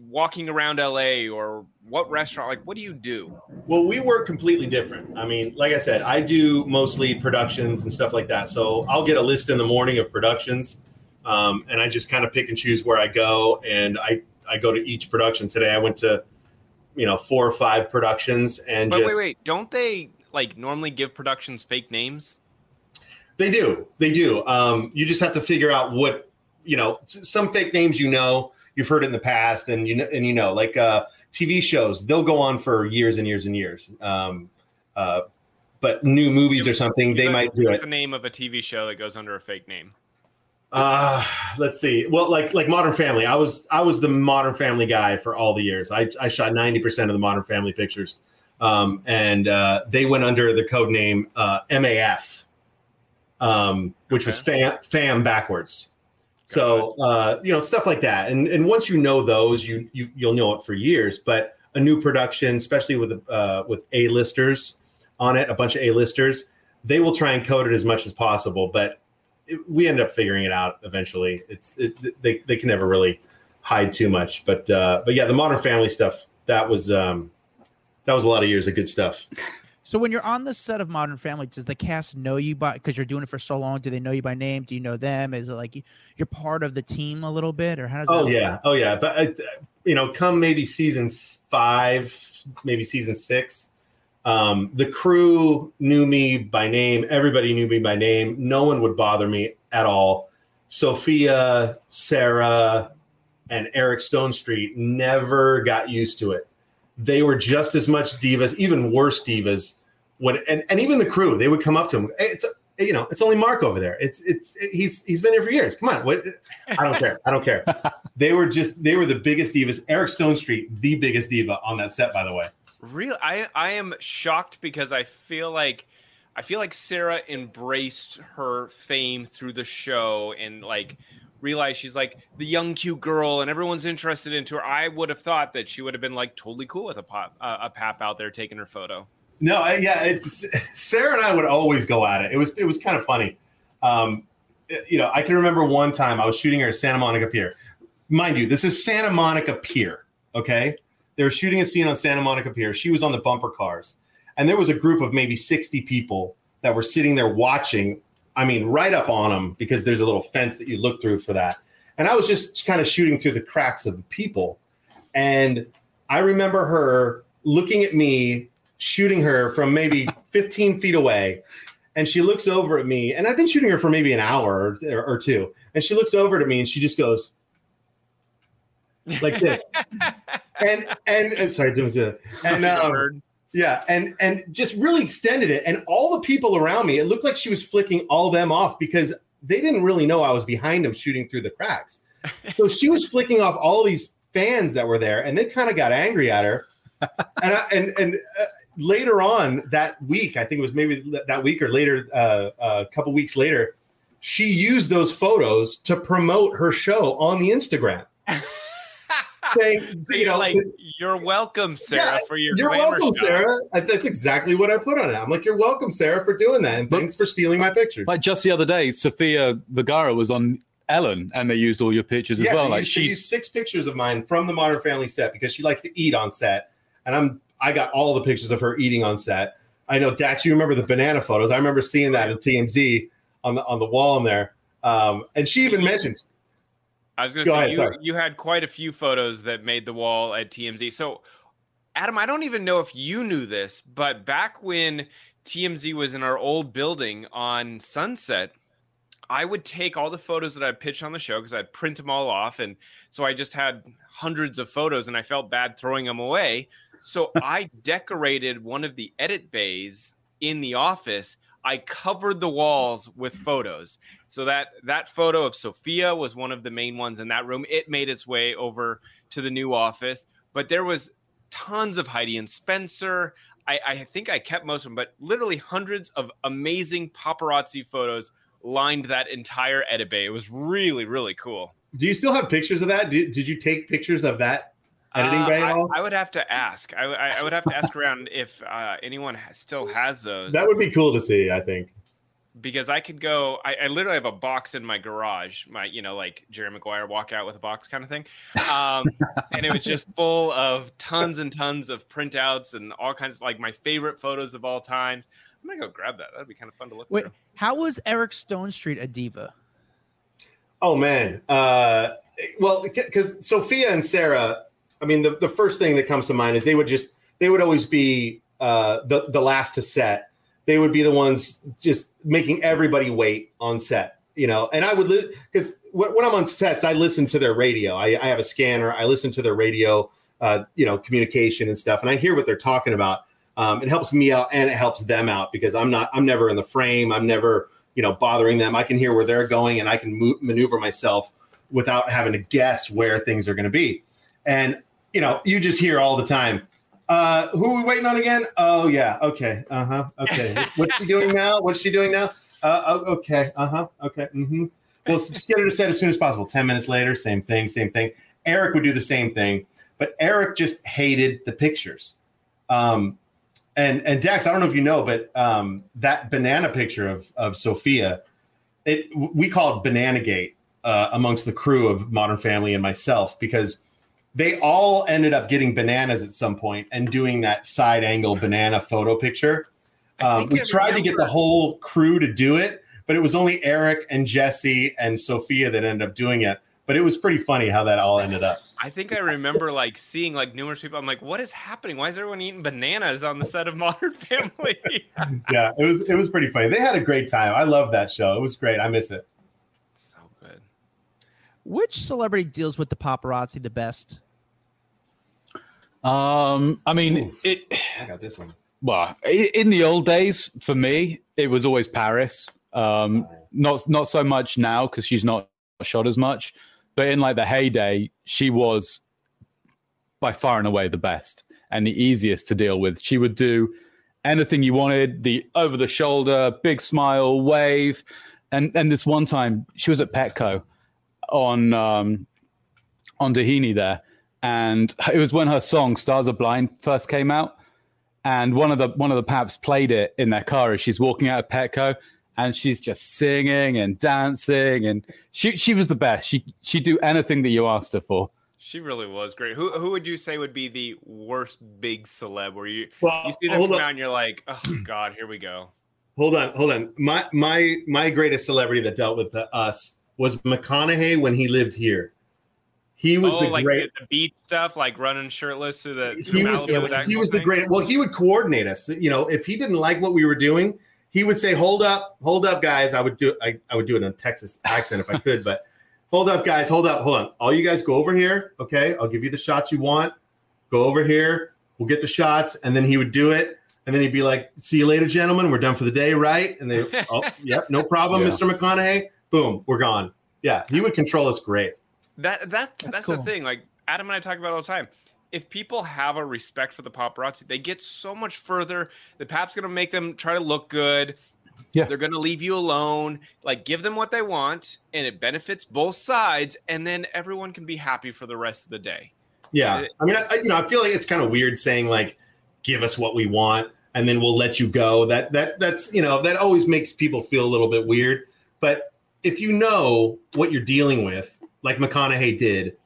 walking around LA or what restaurant? Like, what do you do? Well, we work completely different. I mean, like I said, I do mostly productions and stuff like that. So I'll get a list in the morning of productions, um, and I just kind of pick and choose where I go. And I I go to each production. Today I went to, you know, four or five productions. And but just, wait, wait, don't they like normally give productions fake names? They do. They do. Um, you just have to figure out what you know. Some fake names you know you've heard it in the past, and you know, and you know, like uh, TV shows, they'll go on for years and years and years. Um, uh, but new movies or something, they might do it. The name of a TV show that goes under a fake name. Uh, let's see. Well, like like Modern Family, I was I was the Modern Family guy for all the years. I I shot ninety percent of the Modern Family pictures, um, and uh, they went under the code name uh, MAF, um, which okay. was fam, fam backwards. So uh, you know stuff like that, and and once you know those, you you you'll know it for years. But a new production, especially with uh, with A listers on it, a bunch of A listers, they will try and code it as much as possible. But it, we end up figuring it out eventually. It's it, they they can never really hide too much. But uh, but yeah, the Modern Family stuff that was um, that was a lot of years of good stuff. So when you're on the set of Modern Family, does the cast know you by because you're doing it for so long? Do they know you by name? Do you know them? Is it like you're part of the team a little bit, or how does? Oh yeah, work? oh yeah. But uh, you know, come maybe season five, maybe season six, um, the crew knew me by name. Everybody knew me by name. No one would bother me at all. Sofia, Sarah, and Eric Stonestreet never got used to it. They were just as much divas, even worse divas when and, and even the crew they would come up to him hey, it's you know it's only mark over there. It's it's he's he's been here for years. Come on what i don't care i don't care. They were just they were the biggest divas. Eric Stonestreet, the biggest diva on that set by the way. Real i i am shocked because i feel like i feel like sarah embraced her fame through the show and like realized she's like the young cute girl and everyone's interested into her i would have thought that she would have been like totally cool with a pop uh, a pap out there taking her photo no, yeah, it's Sarah and I would always go at it. It was it was kind of funny. Um, you know, I can remember one time I was shooting her at Santa Monica Pier. Mind you, this is Santa Monica Pier. Okay, they were shooting a scene on Santa Monica Pier. She was on the bumper cars, and there was a group of maybe sixty people that were sitting there watching. I mean, right up on them because there's a little fence that you look through for that. And I was just kind of shooting through the cracks of the people, and I remember her looking at me shooting her from maybe 15 feet away. And she looks over at me, and I've been shooting her for maybe an hour or, or two. And she looks over at me and she just goes like this. and, and, and sorry, doing. And, um, yeah, and and just really extended it. And all the people around me, it looked like she was flicking all them off because they didn't really know I was behind them shooting through the cracks. So she was flicking off all these fans that were there, and they kind of got angry at her. and I, and and uh, later on that week, I think it was maybe that week or later, uh, a couple weeks later, she used those photos to promote her show on the Instagram. saying, so you know, like, you're welcome, Sarah, yeah, for your. You're welcome, Sarah. That's exactly what I put on it. I'm like, you're welcome, Sarah, for doing that, and but, thanks for stealing my pictures. Like just the other day, Sofia Vergara was on Ellen, and they used all your pictures yeah, as well. Like she used six pictures of mine from the Modern Family set because she likes to eat on set, and I'm I got all the pictures of her eating on set. I know Dax, you remember the banana photos? I remember seeing that in TMZ on the on the wall in there. Um, and she even mentions I was going to say ahead, you, you had quite a few photos that made the wall at TMZ. So, Adam, I don't even know if you knew this, but back when TMZ was in our old building on Sunset, I would take all the photos that I pitched on the show because I'd print them all off, and so I just had hundreds of photos, and I felt bad throwing them away. So I decorated one of the edit bays in the office I covered the walls with photos. So that that photo of Sofia was one of the main ones in that room. It made its way over to the new office, but there was tons of Heidi and Spencer. I, I think I kept most of them, but literally hundreds of amazing paparazzi photos lined that entire edit bay. It was really really cool. Do you still have pictures of that? Did, did you take pictures of that editing uh, bay at all? I, I, would have to ask. I, I, would have to ask around if uh, anyone still has those. That would be cool to see. I think because I could go. I, I, literally have a box in my garage. My, you know, like Jerry Maguire walk out with a box kind of thing, um, and it was just full of tons and tons of printouts and all kinds of like my favorite photos of all time. I'm gonna go grab that. That'd be kind of fun to look. Wait, through. how was Eric Stonestreet a diva? Oh man, uh, well, because Sofia and Sarah I mean, the, the first thing that comes to mind is they would just they would always be uh, the the last to set. They would be the ones just making everybody wait on set, you know. And I would because li- when I'm on sets, I listen to their radio. I, I have a scanner. I listen to their radio, uh, you know, communication and stuff, and I hear what they're talking about. Um, it helps me out and it helps them out because I'm not I'm never in the frame. I'm never you know bothering them. I can hear where they're going and I can maneuver myself without having to guess where things are going to be. And you know, you just hear all the time. Uh, who are we waiting on again? Oh yeah, okay, uh huh, okay. What's she doing now? What's she doing now? Uh, oh, okay, uh huh, okay. Mm-hmm. Well, just get her to set as soon as possible. Ten minutes later, same thing, same thing. Eric would do the same thing, but Eric just hated the pictures. Um, and and Dax, I don't know if you know, but um, that banana picture of of Sofia, it we call it Banana Gate uh, amongst the crew of Modern Family and myself because they all ended up getting bananas at some point and doing that side angle banana photo picture. Um, we tried to get the whole crew to do it, but it was only Eric and Jesse and Sofia that ended up doing it. But it was pretty funny how that all ended up. I think I remember like seeing like numerous people. I'm like, what is happening? Why is everyone eating bananas on the set of Modern Family? yeah, it was it was pretty funny. They had a great time. I love that show. It was great. I miss it. Which celebrity deals with the paparazzi the best? Um, I mean, Ooh, it. I got this one. Well, in the old days, for me, it was always Paris. Um, not not so much now because she's not shot as much, but in like the heyday, she was by far and away the best and the easiest to deal with. She would do anything you wanted, the over the shoulder, big smile, wave. And and this one time she was at Petco on um, on Doheny there, and it was when her song "Stars Are Blind" first came out, and one of the one of the paps played it in their car as she's walking out of Petco, and she's just singing and dancing, and she she was the best. She she'd do anything that you asked her for. She really was great. Who who would you say would be the worst big celeb where you well, you see them come out and you're like, oh god, here we go. Hold on, hold on. My my my greatest celebrity that dealt with the, us was McConaughey when he lived here. He was oh, the like great. the, the beach stuff, like running shirtless through the. he was Malibu, that he was the great. Well, he would coordinate us. You know, if he didn't like what we were doing, he would say, "Hold up, hold up, guys." I would do I, I would do it in a Texas accent if I could, but hold up, guys, hold up, hold on. All you guys go over here, okay? I'll give you the shots you want. Go over here. We'll get the shots, and then he would do it, and then he'd be like, "See you later, gentlemen. We're done for the day, right?" And they, "Oh, yep, no problem, Yeah. Mr. McConaughey." Boom, we're gone. Yeah, he would control us great. That that that's, cool. the thing. Like Adam and I talk about all the time. If people have a respect for the paparazzi, they get so much further. The pap's gonna make them try to look good. Yeah. They're gonna leave you alone. Like give them what they want, and it benefits both sides, and then everyone can be happy for the rest of the day. Yeah, I mean, I, I- you know, I feel like it's kind of weird saying like, "Give us what we want, and then we'll let you go." That that that's you know that always makes people feel a little bit weird. But if you know what you're dealing with, like McConaughey did,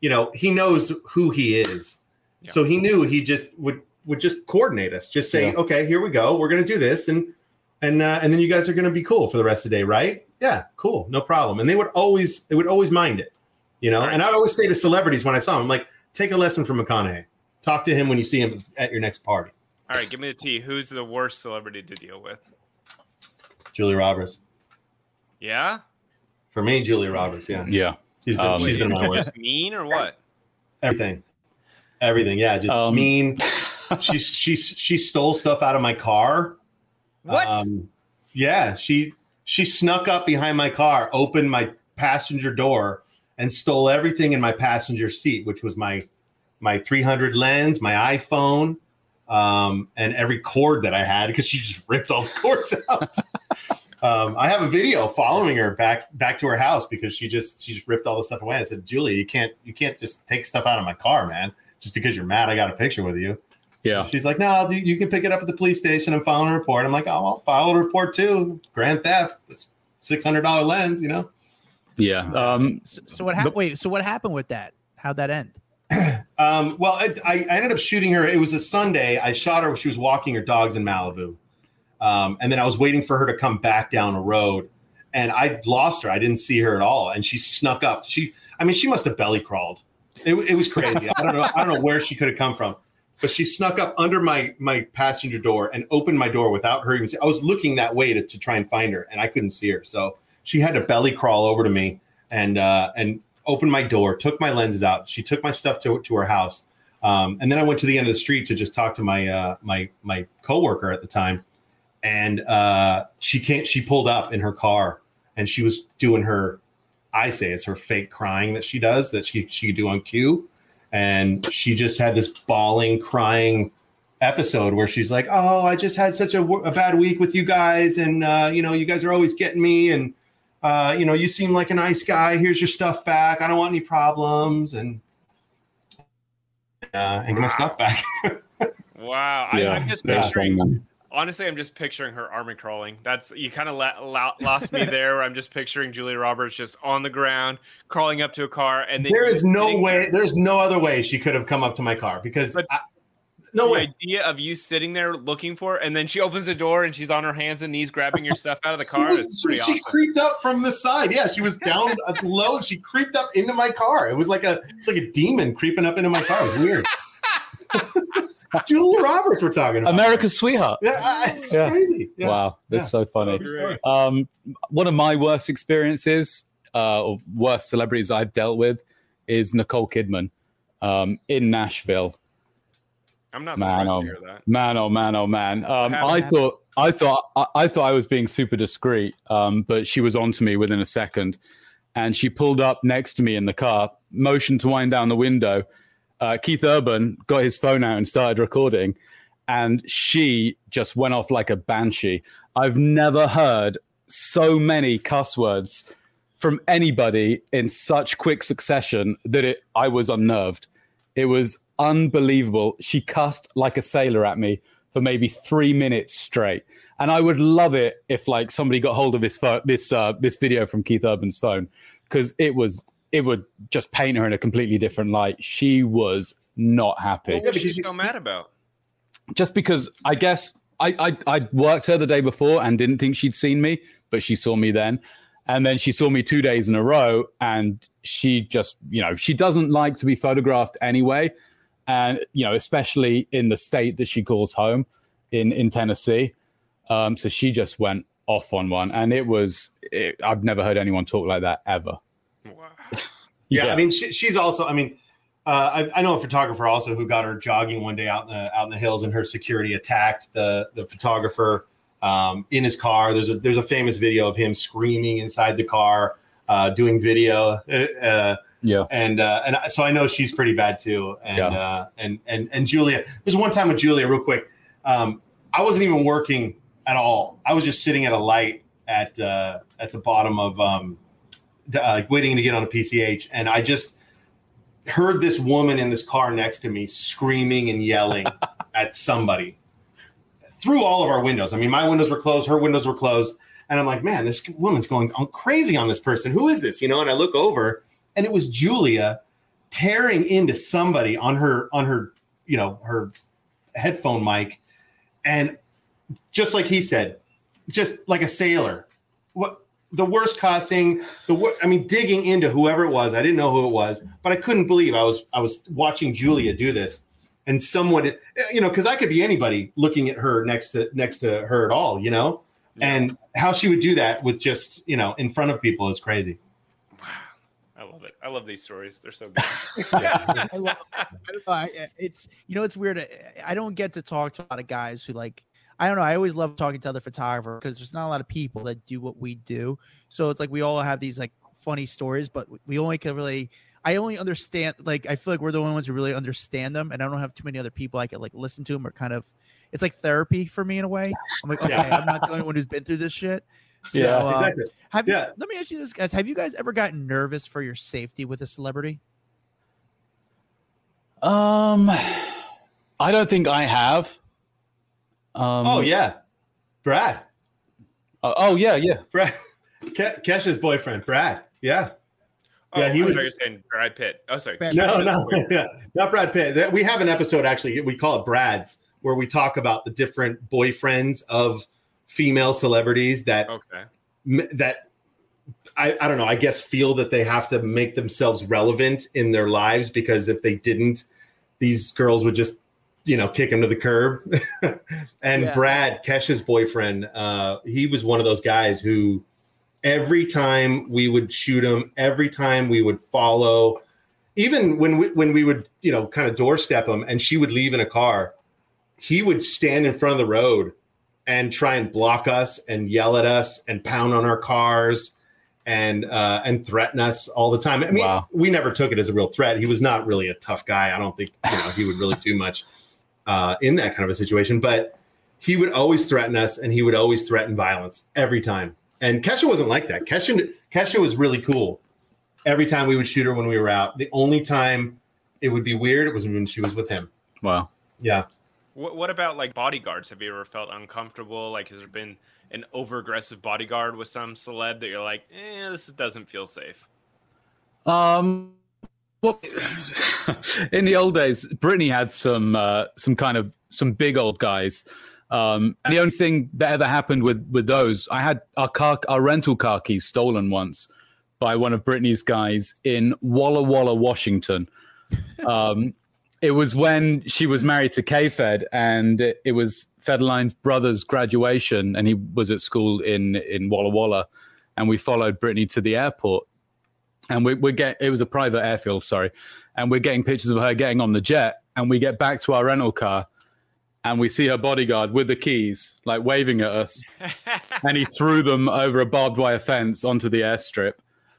you know, he knows who he is, Yeah. so he knew he just would would just coordinate us, just say, Yeah. "Okay, here we go. We're going to do this," and and uh, and then you guys are going to be cool for the rest of the day, right? Yeah, cool, no problem. And they would always they would always mind it, you know. Right. And I'd always say to celebrities when I saw them, like, take a lesson from McConaughey. Talk to him when you see him at your next party. All right, give me the tea. Who's the worst celebrity to deal with? Julie Roberts. Yeah, For me, Julia Roberts. Yeah, Yeah. she's been, Um, she's been my worst. mean or what? Everything, everything. Yeah, just Um, mean. She's she's she stole stuff out of my car. What? Um, yeah, she she snuck up behind my car, opened my passenger door, and stole everything in my passenger seat, which was my my 300 lens, my iPhone, um, and every cord that I had because she just ripped all the cords out. Um, I have a video following her back back to her house because she just she just ripped all the stuff away. I said, Julie, you can't you can't just take stuff out of my car, man. Just because you're mad, I got a picture with you. Yeah. She's like, no, you, you can pick it up at the police station and file a report. I'm like, oh, I'll file a report too. Grand theft. It's six hundred dollar lens, you know. Yeah. Um, So, so what happened? Wait, so what happened with that? How'd that end? Um, well, I, I I ended up shooting her. It was a Sunday. I shot her. when She was walking her dogs in Malibu, um, and then I was waiting for her to come back down a road, and I lost her. I didn't see her at all, and she snuck up. She, I mean, she must have belly crawled. It, it was crazy. I don't know. I don't know where she could have come from, but she snuck up under my my passenger door and opened my door without her even. I was looking that way to, to try and find her, and I couldn't see her. So she had to belly crawl over to me and uh, and opened my door, took my lenses out. She took my stuff to to her house, um, and then I went to the end of the street to just talk to my uh, my my coworker at the time, and uh, she can't. She pulled up in her car, and she was doing her. I say it's her fake crying that she does that she she could do on cue, and she just had this bawling, crying episode where she's like, "Oh, I just had such a bad week with you guys, and uh, you know, you guys are always getting me, and uh, you know, you seem like a nice guy. Here's your stuff back. I don't want any problems, and uh, and get my stuff back." Wow, Yeah, I, I'm just that's picturing. Honestly, I'm just picturing her army crawling. That's you kind of la- la- lost me there. Where I'm just picturing Julia Roberts just on the ground, crawling up to a car, and then there no way. there- There's no other way she could have come up to my car because I, no way. idea of you sitting there looking for, her, and then she opens the door and she's on her hands and knees grabbing your stuff out of the car. She, was- she awesome. creeped up from the side. Yeah, she was down low. She creeped up into my car. It was like a it's like a demon creeping up into my car. It was weird. Julia Roberts, we're talking about. America's sweetheart. Yeah, it's Yeah. crazy. Yeah. Wow, that's Yeah. so funny. Um, one of my worst experiences, uh, or worst celebrities I've dealt with, is Nicole Kidman um, in Nashville. I'm not Man, surprised oh, to hear that. Man, oh man, oh man. Um, happened? I thought, I thought, I, I thought I was being super discreet, um, but she was on to me within a second, and she pulled up next to me in the car, motioned to wind down the window. Uh, Keith Urban got his phone out and started recording, and she just went off like a banshee. I've never heard so many cuss words from anybody in such quick succession that it I was unnerved. It was unbelievable. She cussed like a sailor at me for maybe three minutes straight, and I would love it if like somebody got hold of this this uh, this video from Keith Urban's phone because it was it would just paint her in a completely different light. She was not happy What was she because so mad about? just because I guess I, I I worked her the day before and didn't think she'd seen me, but she saw me then. And then she saw me two days in a row, and she just, you know, she doesn't like to be photographed anyway, and you know, especially in the state that she calls home, in in Tennessee. Um, so she just went off on one, and it was. It, I've never heard anyone talk like that ever. Wow. Yeah, Yeah. I mean, she, she's also. I mean, uh, I, I know a photographer also who got her jogging one day out in the out in the hills, and her security attacked the the photographer um, in his car. There's a there's a famous video of him screaming inside the car, uh, doing video, uh, uh, Yeah. and uh, and so I know she's pretty bad too. And Yeah. uh, and and and Julia, there's one time with Julia, real quick. Um, I wasn't even working at all. I was just sitting at a light at uh, at the bottom of um, uh, waiting to get on a PCH, and I just heard this woman in this car next to me screaming and yelling at somebody through all of our windows. I mean, my windows were closed, her windows were closed, and I'm like, man, this woman's going on crazy on this person. Who is this? You know? And I look over, and it was Julia tearing into somebody on her on her you know her headphone mic, and just like he said, just like a sailor. What the worst cussing, the wor- I mean, digging into whoever it was. I didn't know who it was, but I couldn't believe I was I was watching Julia do this, and someone, you know, because I could be anybody looking at her next to next to her at all, you know, and how she would do that with just you know in front of people is crazy. Wow. I love it. I love these stories. They're so good. I love. I don't know. I, it's you know it's weird. I- I don't get to talk to a lot of guys who like. I don't know. I always love talking to other photographers because there's not a lot of people that do what we do. So it's like we all have these like funny stories, but we only can really. I only understand. Like I feel like we're the only ones who really understand them, and I don't have too many other people I can like listen to them or kind of. It's like therapy for me in a way. I'm like, okay, Yeah. I'm not the only one who's been through this shit. So, Yeah, uh, exactly. have you, Yeah. let me ask you this, guys. Have you guys ever gotten nervous for your safety with a celebrity? Um, I don't think I have. Um, oh yeah, Brad, Oh, oh, yeah, yeah. Brad, Ke- Kesha's boyfriend, Brad. Yeah. Oh, Yeah, he I was- thought you were saying Brad Pitt. Oh, sorry. Brad No, Pitt. no, yeah, not Brad Pitt. We have an episode actually. We call it Brad's, where we talk about the different boyfriends of female celebrities that Okay. m- that I, I don't know. I guess feel that they have to make themselves relevant in their lives because if they didn't, these girls would just you know kick him to the curb. and Yeah. Brad Kesha's boyfriend, uh, he was one of those guys who every time we would shoot him, every time we would follow, even when we when we would you know kind of doorstep him, and she would leave in a car, he would stand in front of the road and try and block us and yell at us and pound on our cars and uh, and threaten us all the time. I mean, Wow. we never took it as a real threat. He was not really a tough guy. I don't think you know he would really do much uh, in that kind of a situation. But he would always threaten us, and he would always threaten violence every time. And Kesha wasn't like that. Kesha Kesha was really cool. Every time we would shoot her when we were out, the only time it would be weird it was when she was with him. Wow. Yeah. What, what about like bodyguards? Have you ever felt uncomfortable? Like, has there been an over aggressive bodyguard with some celeb that you're like, eh, this doesn't feel safe? Um, well, in the old days, Britney had some uh, some kind of some big old guys. Um, and the only thing that ever happened with with those, I had our car, our rental car keys stolen once by one of Britney's guys in Walla Walla, Washington. Um, it was when she was married to K-Fed, and it, it was Federline's brother's graduation, and he was at school in in Walla Walla, and we followed Britney to the airport and we, we get it was a private airfield sorry and we're getting pictures of her getting on the jet and we get back to our rental car and we see her bodyguard with the keys like waving at us and he threw them over a barbed wire fence onto the airstrip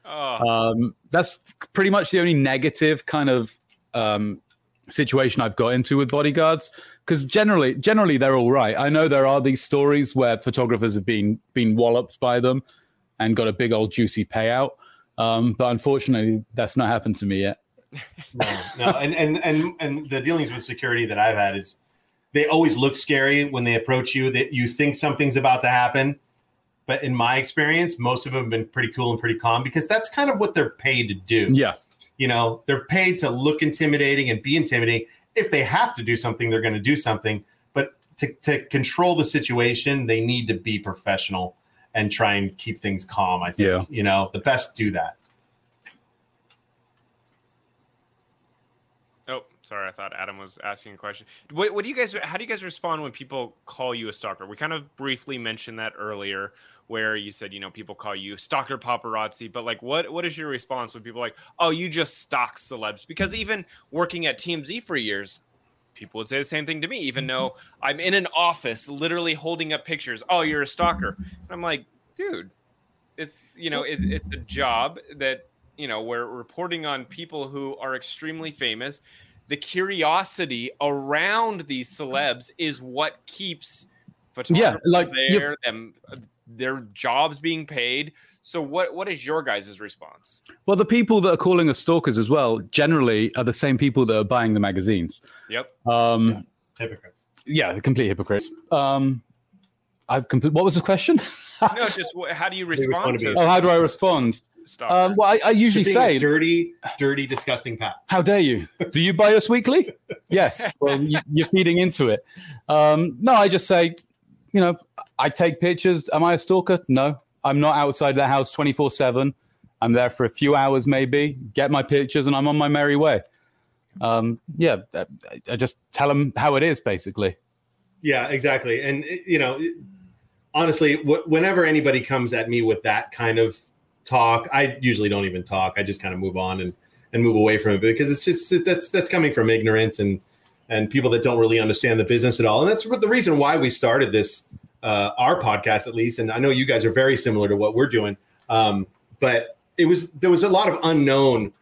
Oh, um, that's pretty much the only negative kind of um, situation I've got into with bodyguards because generally generally they're all right. I know there are these stories where photographers have been been walloped by them and got a big old juicy payout. Um, but unfortunately, that's not happened to me yet. No, no, and and and and the dealings with security that I've had is they always look scary when they approach you. That you think something's about to happen, but in my experience, most of them have been pretty cool and pretty calm because that's kind of what they're paid to do. Yeah, You know, they're paid to look intimidating and be intimidating. If they have to do something, they're going to do something. But to to control the situation, they need to be professional. and try and keep things calm. I think Yeah. you know the best do that. Oh, sorry. I thought Adam was asking a question. What, what do you guys? How do you guys respond when people call you a stalker? We kind of briefly mentioned that earlier, where you said you know people call you stalker paparazzi, but like, what what is your response when people are like, oh, you just stalk celebs? Because even working at TMZ for years. People would say the same thing to me, even mm-hmm. though I'm in an office, literally holding up pictures. Oh, you're a stalker. And I'm like, dude, it's you know, it, it's a job that you know we're reporting on people who are extremely famous the curiosity around these celebs is what keeps photographers like, there them their jobs being paid so what what is your guys' response Well, the people that are calling us stalkers as well generally are the same people that are buying the magazines. yep Um, Hypocrites. yeah, the complete hypocrites. Um, I've complete. What was the question? no just how do you respond respond to to oh, how do I respond? Stalker? Um, well, I, I usually To being a say, dirty, dirty, disgusting pat. "How dare you? Do you buy Us Weekly?" yes. Well, you, you're feeding into it. Um, no, I just say, you know, I take pictures. Am I a stalker? No, I'm not outside the house 24 seven. I'm there for a few hours, maybe. Get my pictures, and I'm on my merry way. Um, yeah, I, I just tell them how it is, basically. Yeah, exactly. And you know, honestly, wh- whenever anybody comes at me with that kind of talk, I usually don't even talk. I just kind of move on and and move away from it because it's just that's that's coming from ignorance and and people that don't really understand the business at all. And that's the reason why we started this uh, our podcast at least. And I know you guys are very similar to what we're doing, um, but it was there was a lot of unknown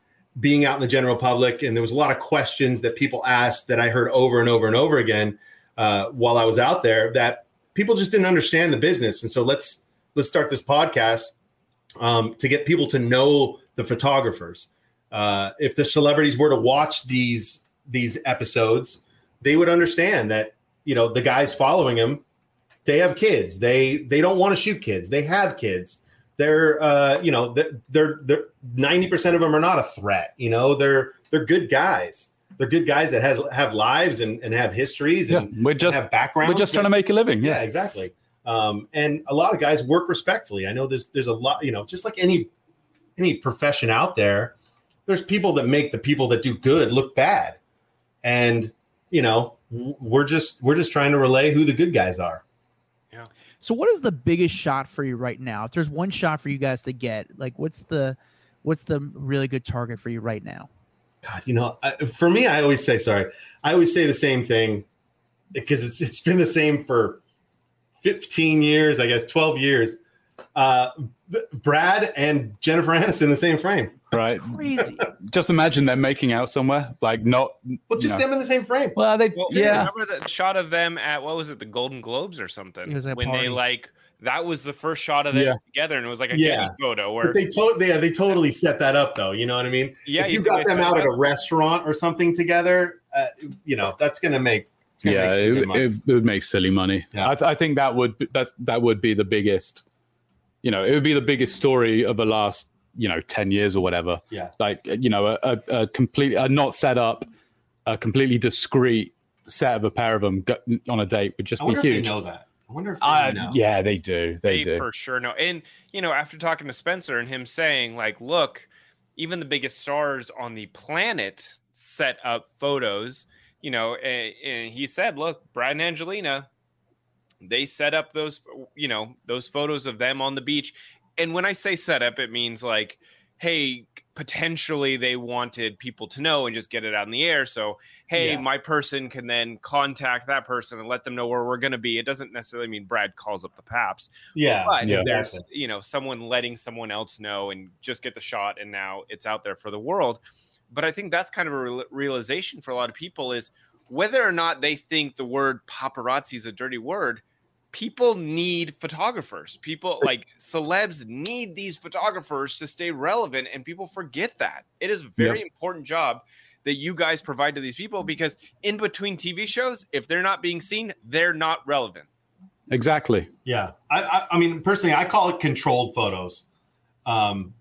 being out in the general public, and there was a lot of questions that people asked that I heard over and over and over again uh, while I was out there that people just didn't understand the business. And so let's let's start this podcast um, to get people to know the photographers. Uh, if the celebrities were to watch these these episodes, they would understand that you know the guys following them, they have kids. They they don't want to shoot kids. They have kids. They're uh, you know they're they're ninety percent of them are not a threat. You know they're they're good guys. They're good guys that has have lives and, and have histories Yeah, and we're just have backgrounds. we're just trying to make a living. yeah, Yeah, exactly. Um, and a lot of guys work respectfully. I know there's there's a lot, you know, just like any any profession out there, there's people that make the people that do good look bad, and you know, we're just we're just trying to relay who the good guys are. Yeah. So what is the biggest shot for you right now? If there's one shot for you guys to get, like what's the what's the really good target for you right now? God, you know, I, for me, I always say sorry. I always say the same thing because it's it's been the same for 15 years, I guess 12 years. Uh, Brad and Jennifer Aniston in the same frame. right. Crazy. Just imagine them making out somewhere, like not. Well, just No. them in the same frame. Well, they Well, yeah. remember that shot of them at what was it, the Golden Globes or something? It was when party. they like that was the first shot of them Yeah. together, and it was like a Yeah. Photo where But they to- yeah, they totally set that up though. You know what I mean? yeah, if you, think got them out at a restaurant or something together, uh, you know, that's gonna make it's gonna yeah, make it, it, it would make silly money. Yeah. I, th- I think that would be- that's that would be the biggest. You know, it would be the biggest story of the last you know ten years or whatever. Yeah. like you know, a, a, a complete, a not set up, a completely discreet set of a pair of them go, on a date would just I be wonder if they huge. know that. I wonder if they Uh, know. yeah, they do. They, They do. for sure No, And you know, after talking to Spencer and him saying, like, look, even the biggest stars on the planet set up photos. You know, and, and he said, look, Brad and Angelina, they set up those, you know, those photos of them on the beach. And when I say set up, it means like, hey, potentially they wanted people to know and just get it out in the air. So, hey, Yeah. my person can then contact that person and let them know where we're going to be. It doesn't necessarily mean Brad calls up the Paps, Yeah, but Yeah. there's exactly. you know someone letting someone else know and just get the shot, and now it's out there for the world. But I think that's kind of a real- realization for a lot of people is whether or not they think the word paparazzi is a dirty word. People need photographers. People like celebs need these photographers to stay relevant, and people forget that it is a very important job that you guys provide to these people because in between TV shows, if they're not being seen, they're not relevant. Exactly. Yeah, I, I, I mean, personally, I call it controlled photos. Um,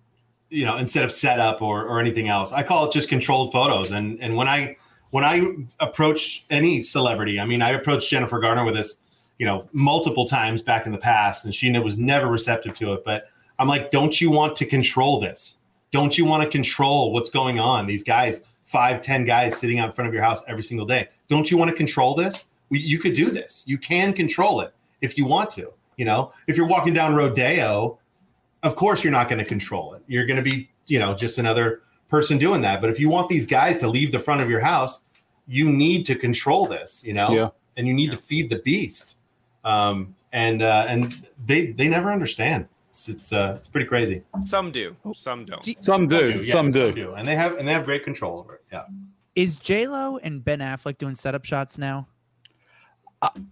you know, instead of setup or or anything else, I call it just controlled photos. And and when I when I approach any celebrity, I mean, I approached Jennifer Garner with this you know, multiple times back in the past, and she was never receptive to it. But I'm like, don't you want to control this? Don't you want to control what's going on? These guys, five, ten guys sitting out in front of your house every single day. Don't you want to control this? You could do this. You can control it if you want to. You know, if you're walking down Rodeo, of course you're not going to control it. You're going to be, you know, just another person doing that. But if you want these guys to leave the front of your house, you need to control this. You know, Yeah. and you need to feed the beast. Um, and uh, and they they never understand. It's it's uh, it's pretty crazy. Some do, some don't. Gee, Some do, Yeah, some do. and they have and they have great control over it. Yeah. Is J Lo and Ben Affleck doing setup shots now?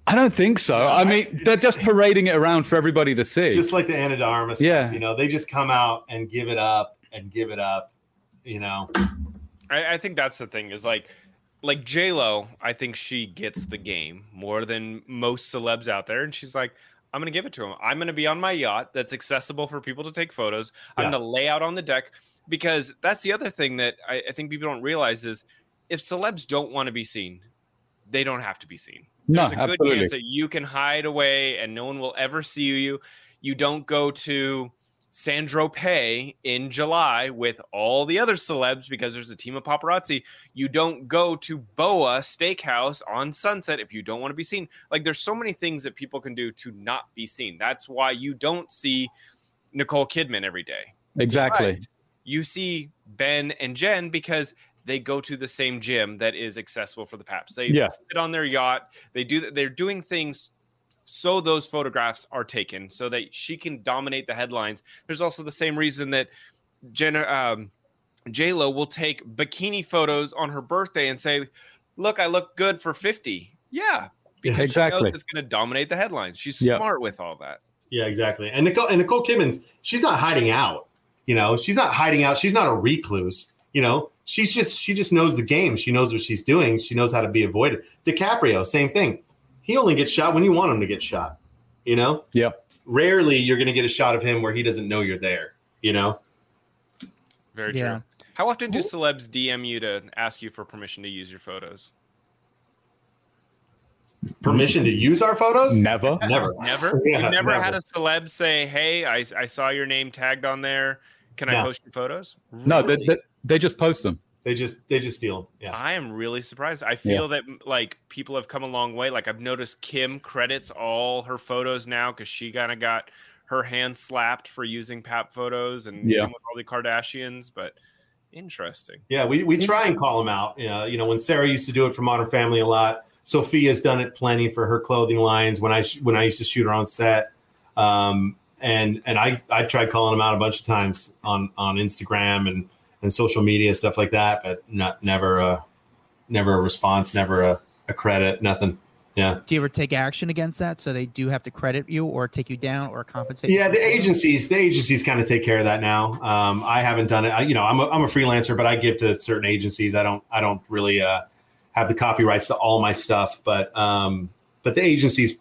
I don't think so. I mean, they're just parading it around for everybody to see. just like the Ana de Armas stuff, Yeah. you know, they just come out and give it up and give it up, you know. I, I think that's the thing is like like J Lo. I think she gets the game more than most celebs out there, and she's like, I'm gonna give it to him. I'm gonna be on my yacht that's accessible for people to take photos. I'm Yeah. gonna lay out on the deck because that's the other thing that I, I think people don't realize is if celebs don't want to be seen, they don't have to be seen. No, There's a good absolutely. chance that you can hide away and no one will ever see you. You don't go to Saint-Tropez in July with all the other celebs because there's a team of paparazzi. You don't go to Boa Steakhouse on Sunset if you don't want to be seen. Like there's so many things that people can do to not be seen. That's why you don't see Nicole Kidman every day. Exactly. But you see Ben and Jen because they go to the same gym that is accessible for the Paps. They Yeah. sit on their yacht. They do. They're doing things so those photographs are taken so that she can dominate the headlines. There's also the same reason that Jen, um, J Lo will take bikini photos on her birthday and say, "Look, I look good for 50." Yeah, because she Exactly. knows it's going to dominate the headlines. She's Yeah. smart with all that. Yeah, exactly. And Nicole and Nicole Kidman's she's not hiding out. You know, she's not hiding out. She's not a recluse. You know, she's just she just knows the game. She knows what she's doing. She knows how to be avoided. DiCaprio, same thing. He only gets shot when you want him to get shot. You know, Yeah. rarely you're going to get a shot of him where he doesn't know you're there. You know, Very Yeah. true. How often do celebs DM you to ask you for permission to use your photos? permission to use our photos? Never. Never. Never. Yeah, You've never, had a celeb say, "Hey, I, I saw your name tagged on there. Can I post your photos?" No, they, they, they just post them. They just they just steal them. Yeah. I am really surprised. I feel that like people have come a long way. Like I've noticed Kim credits all her photos now because she kind of got her hand slapped for using pap photos and Yeah. same with all the Kardashians. But interesting. Yeah, we, we try and call them out. You know, you know, when Sarah used to do it for Modern Family a lot, Sofia's done it plenty for her clothing lines. When I when I used to shoot her on set, um, and and I I tried calling them out a bunch of times on on Instagram and and social media stuff like that, but not never a never a response, never a, a credit, nothing. Yeah, Do you ever take action against that so they do have to credit you or take you down or compensate? you? yeah. The agencies the agencies kind of take care of that now. Um, I haven't done it. I, you know, I'm a, I'm a freelancer, but I give to certain agencies. I don't I don't really. Uh, have the copyrights to all my stuff, but um, but the agencies,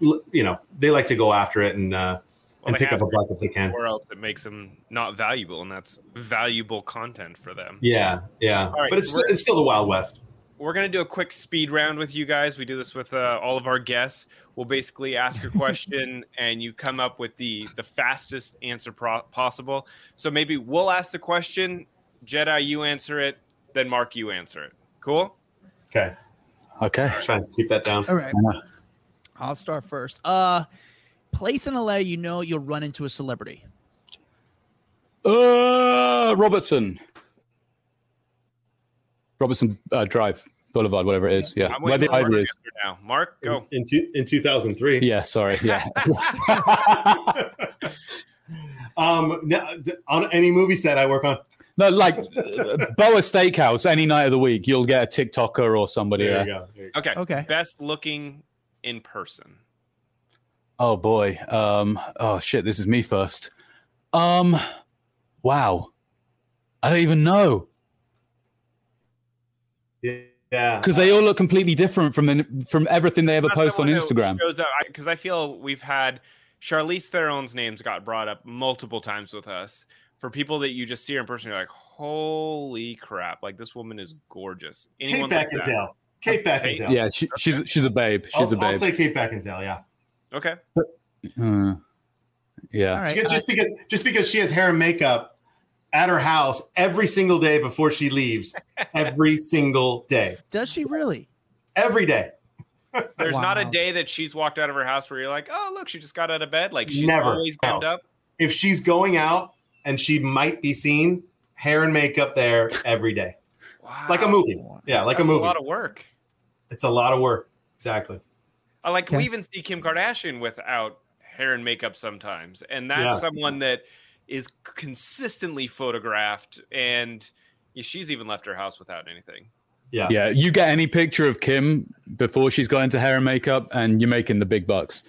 you know, they like to go after it and uh, Well, and pick up a to, buck if they can. Or else it makes them not valuable, and that's valuable content for them. Yeah, yeah, All right, but it's it's still the Wild West. We're gonna do a quick speed round with you guys. We do this with uh, all of our guests. We'll basically ask a question, and you come up with the the fastest answer pro- possible. So maybe we'll ask the question, Jedi, you answer it, then Mark, you answer it. Cool. Okay, Okay. try and keep that down. All right. Yeah. I'll start first. Uh, place in LA, you know you'll run into a celebrity. Uh, Robertson. Robertson uh, Drive, Boulevard, whatever it is. Yeah. I'm Where the for Ivy is. now. Mark, go. In two, in 2003. Yeah, sorry. Yeah. um, now, on any movie set I work on. no, like uh, Boa Steakhouse, any night of the week, you'll get a TikToker or somebody. There there. you go. There you go. Okay. Okay. Best looking in person. Oh boy. Um. Oh shit. This is me first. Um. Wow. I don't even know Yeah, because they all look completely different from from everything they ever That's post the on Instagram. because I feel we've had Charlize Theron's names got brought up multiple times with us. For people that you just see her in person, you're like, "Holy crap! Like this woman is gorgeous." Kate Anyone like that? Beckinsale. Kate Beckinsale. Yeah, she, she's she's a babe. She's I'll, a babe. I'll say Kate Beckinsale. Yeah. Okay. Uh, yeah. All right. She- just because just because she has hair and makeup at her house every single day before she leaves, every single day, Does she really? every day. There's not a day that she's walked out of her house where you're like, oh, look, she just got out of bed. Like she's Never. always glammed up. If she's going out and she might be seen, hair and makeup there every day, Wow. like a movie. Yeah, like That's a movie. A lot of work. it's a lot of work. Exactly. I like Okay. we even see Kim Kardashian without hair and makeup sometimes, and that's Yeah. someone that is consistently photographed, and she's even left her house without anything. Yeah. Yeah, you get any picture of Kim before she's got into hair and makeup, and you're making the big bucks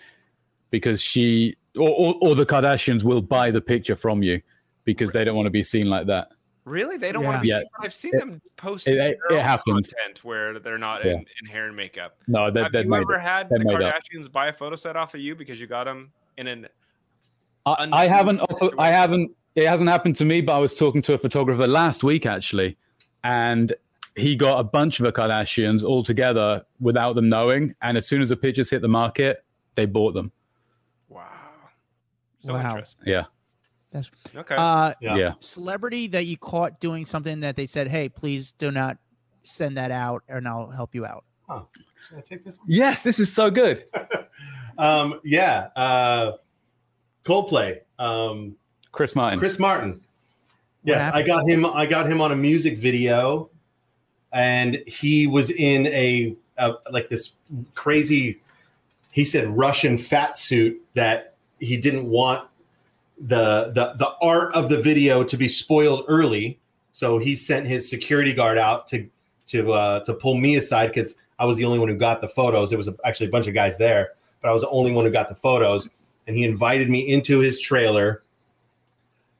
because she or, or, or the Kardashians will buy the picture from you because they don't want to be seen like that. Really, they don't Yeah. want to be. Yeah. seen? I've seen It- them post it- their it happens. content where they're not Yeah. in, in hair and makeup. No, they, Have they've you made ever had They're the made up. Kardashians buy a photo set off of you because you got them in an? I, I haven't. I haven't. It hasn't happened to me, but I was talking to a photographer last week actually, and he got a bunch of the Kardashians all together without them knowing. And as soon as the pictures hit the market, they bought them. Wow. So Wow. interesting. Yeah, That's Okay. uh, Yeah. yeah. celebrity that you caught doing something that they said, "Hey, please do not send that out, and I'll help you out." Should I take this one? Yes, this is so good. Um, yeah. Uh, Coldplay. Um, Chris Martin. Chris Martin. Yes, I got him. I got him on a music video, and he was in a, a like this crazy. He said Russian fat suit that he didn't want the the the art of the video to be spoiled early. So he sent his security guard out to to uh, to pull me aside because I was the only one who got the photos. There was a, actually a bunch of guys there, but I was the only one who got the photos. And he invited me into his trailer,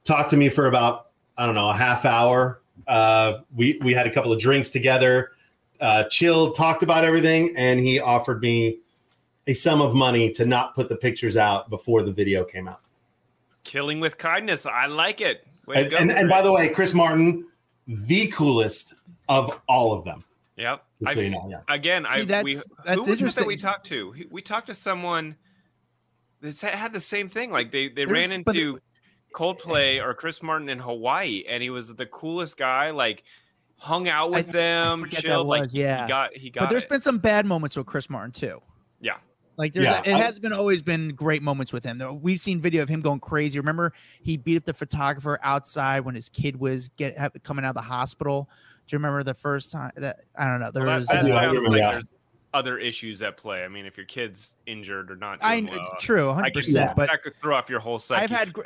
talked to me for about I don't know a half hour. Uh, we we had a couple of drinks together, uh, chilled, talked about everything, and he offered me a sum of money to not put the pictures out before the video came out. Killing with kindness. I like it. Way to And, go, and, and by the way, Chris Martin, the coolest of all of them. yep. Just I- so you know, yeah. again, See, I that's- we, that's who was it that we talked to? We talked to someone that had the same thing. Like they they There's- ran but- into Coldplay or Chris Martin in Hawaii, and he was the coolest guy. Like hung out with I them, forget that chilled. like was, he- yeah. he got he got. But there's it. been some bad moments with Chris Martin too. Yeah. Like there's Yeah, it I- has been always been great moments with him. We've seen video of him going crazy. Remember he beat up the photographer outside when his kid was get ha- coming out of the hospital. Do you remember the first time that I don't know? There Well, was that, that do, sounds like that. there's other issues at play. I mean, if your kid's injured or not, I doing well, true, I 100. can, percent But that could throw off your whole psyche. I've had gr-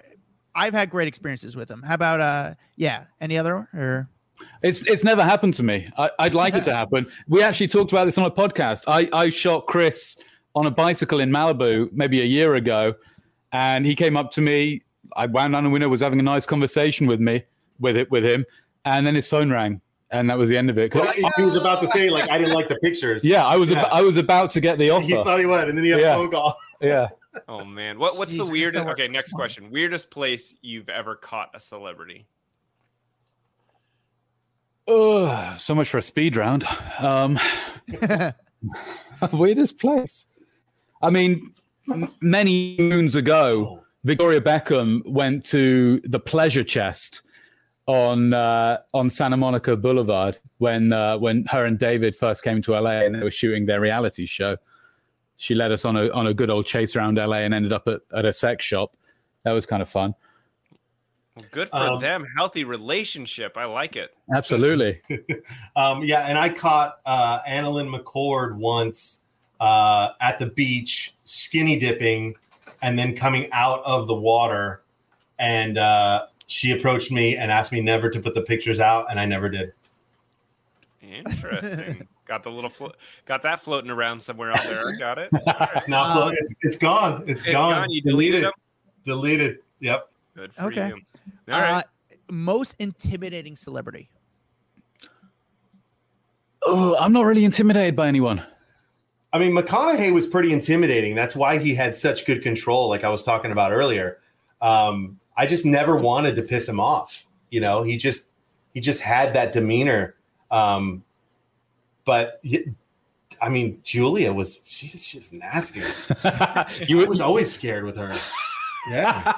I've had great experiences with him. How about uh yeah? Any other or It's it's never happened to me. I, I'd like it to happen. We actually talked about this on a podcast. I, I shot Chris on a bicycle in Malibu maybe a year ago, and he came up to me. I wound down the window, was having a nice conversation with me, with it with him, and then his phone rang, and that was the end of it. Well, he was about to say like I didn't like the pictures. yeah, I was Yeah. Ab- I was about to get the offer. he thought he would, and then he had Yeah. a phone call. yeah. Oh man, what what's Jeez, the weirdest? Okay, working. next question. Weirdest place you've ever caught a celebrity? Oh, so much for a speed round. Um, weirdest place. I mean, many moons ago, Victoria Beckham went to the Pleasure Chest on uh, on Santa Monica Boulevard when uh, when her and David first came to LA and they were shooting their reality show. She led us on a on a good old chase around LA and ended up at, at a sex shop. That was kind of fun. Good for Um, them. Healthy relationship. I like it. Absolutely. Um, yeah, and I caught uh, AnnaLynne McCord once uh, at the beach, skinny dipping, and then coming out of the water. And uh, she approached me and asked me never to put the pictures out, and I never did. Interesting. got the little flo- got that floating around somewhere out there. Got it. It's not. Um, it's, it's gone. It's, It's gone. gone. You deleted them. Deleted. Yep. Good for Okay. you. All right. uh, most intimidating celebrity? Oh, I'm not really intimidated by anyone. I mean, McConaughey was pretty intimidating. That's why he had such good control, like I was talking about earlier. Um, I just never wanted to piss him off. You know, he just he just had that demeanor. Um, but I mean, Julia was she's she's nasty. you I was always scared with her. Yeah.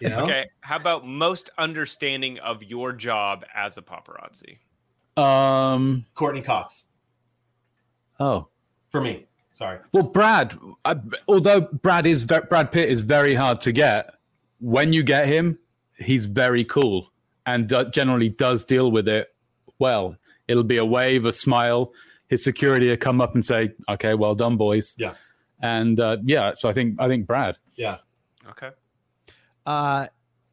You know? Okay. How about most understanding of your job as a paparazzi? um. Courteney Cox Oh. For me. Sorry. Well, Brad, I, although Brad is ve- Brad Pitt is very hard to get, when you get him, he's very cool and uh, generally does deal with it well. It'll be a wave, a smile. His security will come up and say, "Okay, well done, boys." Yeah. And uh, yeah, so I think I think Brad. Yeah. Okay. Uh,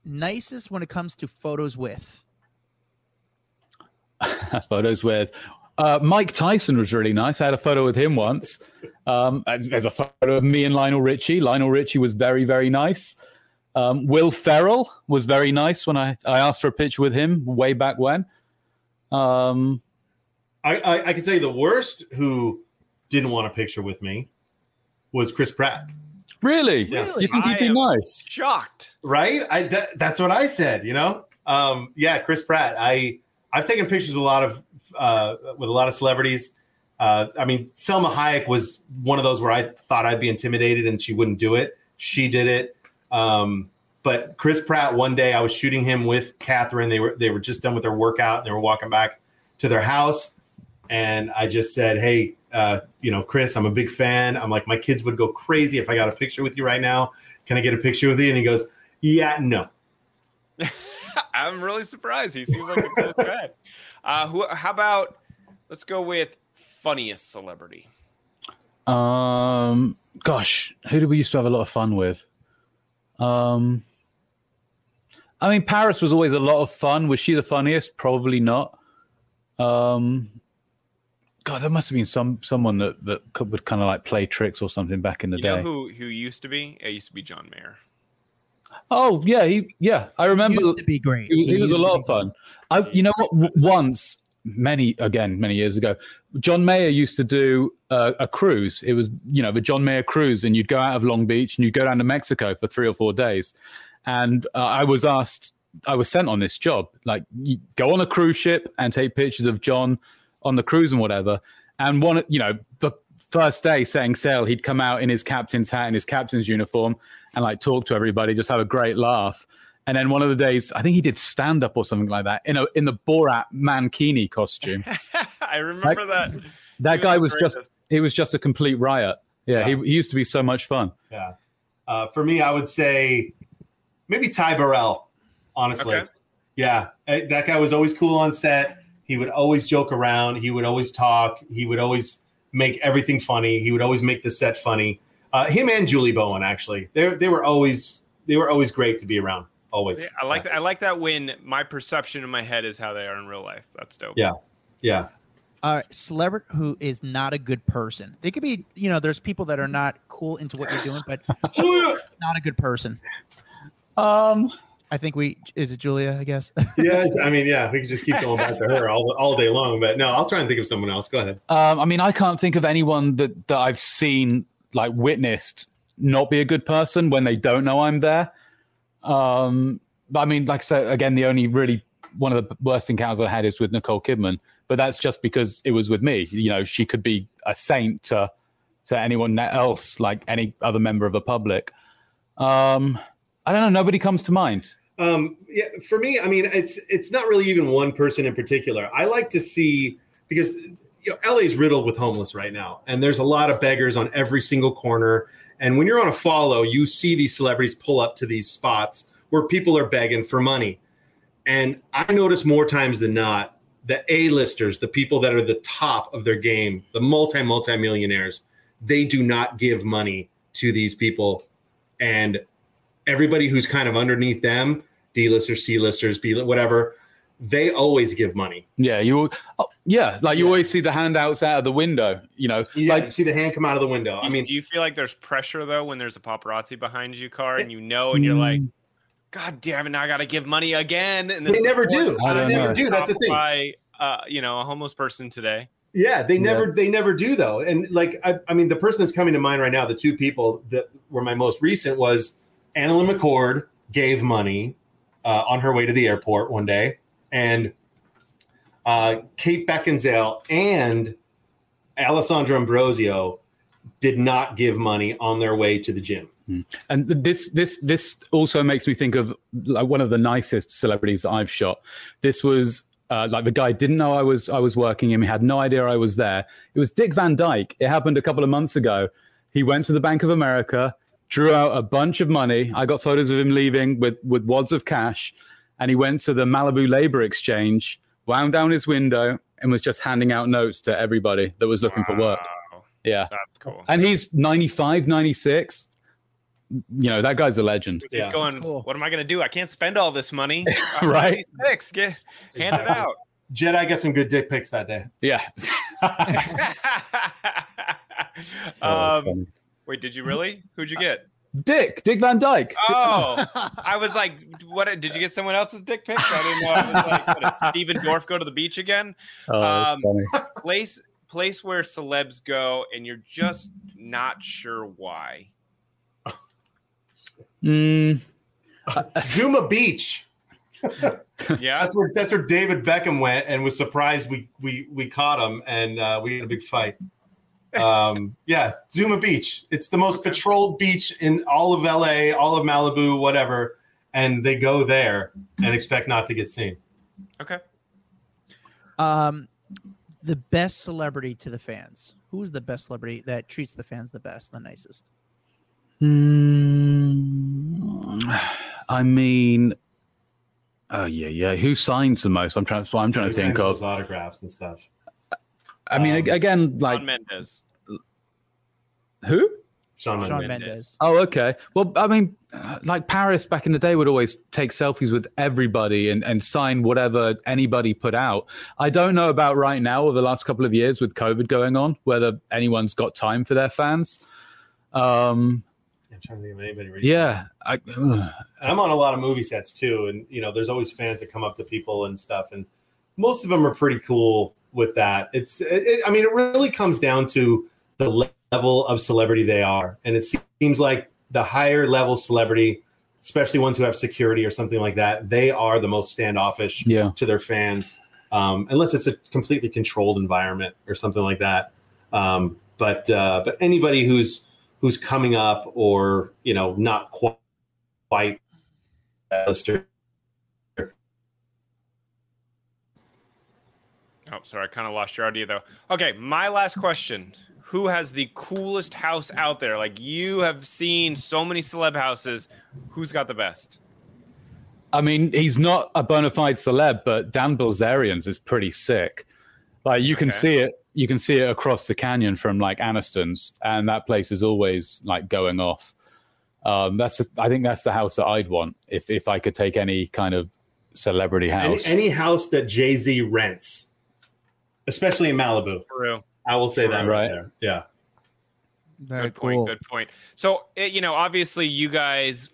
nicest when it comes to photos with. photos with. Uh, Mike Tyson was really nice. I had a photo with him once. Um, there's a photo of me and Lionel Richie. Lionel Richie was very, very nice. Um, Will Ferrell was very nice when I, I asked for a picture with him way back when. Um, I, I, I can tell you the worst who didn't want a picture with me was Chris Pratt. really? Yeah. Do you think he'd I be am- nice? Shocked. Right? I that, that's what I said. You know. Um, yeah, Chris Pratt. I I've taken pictures with a lot of uh, with a lot of celebrities. Uh, I mean, Salma Hayek was one of those where I thought I'd be intimidated and she wouldn't do it. She did it. Um, but Chris Pratt, one day I was shooting him with Katherine. They were they were just done with their workout. They were walking back to their house, and I just said, "Hey, uh, you know, Chris, I'm a big fan. I'm like, my kids would go crazy if I got a picture with you right now. Can I get a picture with you?" And he goes, "Yeah, no." I'm really surprised. He seems like a nice guy. Uh, who? How about? Let's go with funniest celebrity. Um, gosh, who did we used to have a lot of fun with? Um, I mean, Paris was always a lot of fun. Was she the funniest? Probably not. Um, God, there must have been some someone that that could, would kind of like play tricks or something back in the You day. know who who used to be? It used to be John Mayer. Oh yeah, he yeah, I remember. Used to be great. He, he was a lot of fun. I, you know what? Once, many again, many years ago, John Mayer used to do uh, a cruise. It was you know the John Mayer cruise, and you'd go out of Long Beach and you'd go down to Mexico for three or four days. And uh, I was asked, I was sent on this job, like you go on a cruise ship and take pictures of John on the cruise and whatever. And one, you know, the first day setting sail, he'd come out in his captain's hat and his captain's uniform and like talk to everybody, just have a great laugh. And then one of the days, I think he did stand up or something like that in a in the Borat Mankini costume. I remember that. That He guy the was just greatest. he was just a complete riot. Yeah, He, he used to be so much fun. Yeah. Uh, for me, I would say maybe Ty Burrell. Honestly, Okay. yeah, Eh, that guy was always cool on set. He would always joke around. He would always talk. He would always make everything funny. He would always make the set funny. Uh, him and Julie Bowen actually, they they were always they were always great to be around. Always. See, I like I like that when my perception in my head is how they are in real life. That's dope. Yeah. Yeah. All right, celebrity who is not a good person. They could be, you know, there's people that are not cool into what you're doing, but not a good person. Um, I think we is it Julia, I guess. yeah. I mean, yeah, we could just keep going back to her all, all day long. But no, I'll try and think of someone else. Go ahead. um, I mean, I can't think of anyone that that I've seen like witnessed not be a good person when they don't know I'm there. Um, but I mean, like I said, again, the only really one of the worst encounters I had is with Nicole Kidman, but that's just because it was with me. You know, she could be a saint to to anyone else, like any other member of the public. Um, I don't know. Nobody comes to mind. Um, yeah, for me, I mean, it's it's not really even one person in particular. I like to see because you know LA's riddled with homeless right now, and there's a lot of beggars on every single corner. And when you're on a follow, you see these celebrities pull up to these spots where people are begging for money. And I notice more times than not the A-listers, the people that are the top of their game, the multi multi millionaires, they do not give money to these people, and everybody who's kind of underneath them, D-listers, C-listers, B whatever, they always give money. Yeah, you. Oh, yeah, like you always see the handouts out of the window. You know, Yeah, like you see the hand come out of the window. I mean, do you feel like there's pressure though when there's a paparazzi behind you car and you know and you're like, Mm. God damn it, now I got to give money again. And this they never do. I They don't never know. do. That's the thing. By, uh, you know, a homeless person today. Yeah, they Yeah. never they never do though. And like I, I mean, the person that's coming to mind right now, the two people that were my most recent was AnnaLynne McCord gave money uh, on her way to the airport one day, and uh, Kate Beckinsale and Alessandra Ambrosio did not give money on their way to the gym. And this this this also makes me think of like one of the nicest celebrities that I've shot. This was uh, like the guy didn't know I was I was working him. He had no idea I was there. It was Dick Van Dyke. It happened a couple of months ago. He went to the Bank of America, drew out a bunch of money. I got photos of him leaving with with wads of cash, and he went to the Malibu Labor Exchange, wound down his window, and was just handing out notes to everybody that was looking for work. Yeah, That's cool. and he's 95, 96. You know that guy's a legend. He's Yeah. going, cool. what am I going to do? I can't spend all this money. I'm Right. 96. Get hand it out. Jedi got some good dick pics that day. Yeah. Oh, that's um, funny. Wait, did you really? Who'd you get? Dick, Dick Van Dyke. Oh, I was like, what? Did you get someone else's dick pics? I didn't know. I was like, what, did Stephen Dorff go to the beach again? Oh, that's um, funny. Place place where celebs go, and you're just not sure why. Mm, Zuma Beach. Yeah, That's where that's where David Beckham went and was surprised we we we caught him and uh, we had a big fight. Um, yeah, Zuma Beach. It's the most patrolled beach in all of LA, all of Malibu, whatever. And they go there and expect not to get seen. okay. Um, the best celebrity to the fans. Who is the best celebrity that treats the fans the best, the nicest? mm, I mean, oh yeah, yeah. Who signs the most? I'm trying. That's what I'm trying to think of. autographs and stuff. I mean, um, again, like Shawn Mendes. who? Shawn, Shawn Mendes. Mendes. Oh, okay. Well, I mean, uh, like Paris back in the day would always take selfies with everybody and, and sign whatever anybody put out. I don't know about right now or the last couple of years with COVID going on, whether anyone's got time for their fans. Um, I'm trying to think of anybody. recently. yeah. I, I'm on a lot of movie sets too, and you know, there's always fans that come up to people and stuff, and most of them are pretty cool with that. It's, it, I mean, it really comes down to the level of celebrity they are, and it seems like the higher level celebrity, especially ones who have security or something like that, they are the most standoffish yeah. to their fans, um, unless it's a completely controlled environment or something like that. Um, but uh, but anybody who's who's coming up or you know not quite quite Oh, sorry, I kind of lost your idea though. Okay, my last question: Who has the coolest house out there? Like you have seen so many celeb houses. Who's got the best? I mean, he's not a bona fide celeb, but Dan Bilzerian's is pretty sick. Like you can Okay. see it, you can see it across the canyon from like Aniston's, and that place is always like going off. Um, that's the, I think that's the house that I'd want if if I could take any kind of celebrity Any, house. any house that Jay Z rents, especially in Malibu, For. I will say that right, Right. there. Yeah, Very good point. Good point. So, it, you know, obviously, you guys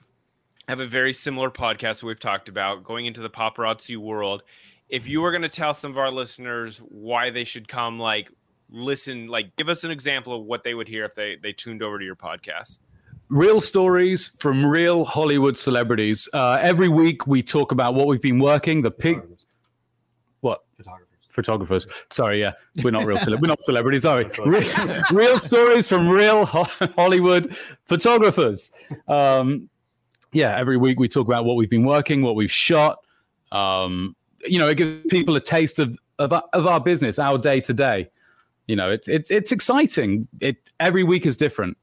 have a very similar podcast we've talked about going into the paparazzi world. If you were going to tell some of our listeners why they should come, like, listen, like, give us an example of what they would hear if they they tuned over to your podcast. real stories from real Hollywood celebrities. Uh, every week we talk about what we've been working. The pig, what photographers. Sorry, yeah, we're not real. Cele- we're not celebrities, sorry. Real, real stories from real Hollywood photographers. Um, yeah, every week we talk about what we've been working, what we've shot. Um, you know, it gives people a taste of of, our- of our business, our day to day. You know, it's it's it's exciting. It every week is different.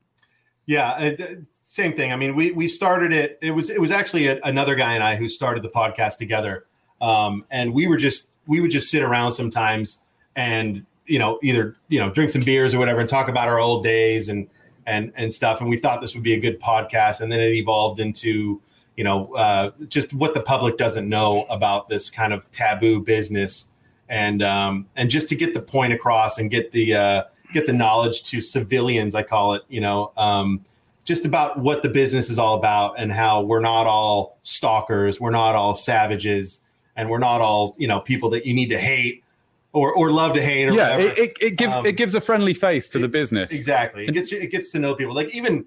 Yeah, it, it- same thing. I mean, we we started it. It was it was actually a, another guy and I who started the podcast together, um, and we were just we would just sit around sometimes and you know either you know drink some beers or whatever and talk about our old days and and and stuff. And we thought this would be a good podcast, and then it evolved into you know uh, just what the public doesn't know about this kind of taboo business, and um, and just to get the point across and get the uh, get the knowledge to civilians, I call it, you know, um, just about what the business is all about and how we're not all stalkers, we're not all savages, and we're not all you know people that you need to hate or or love to hate. Or yeah, whatever. it, it, it, give, Um, it gives a friendly face to the business. Exactly. It gets it gets to know people. Like even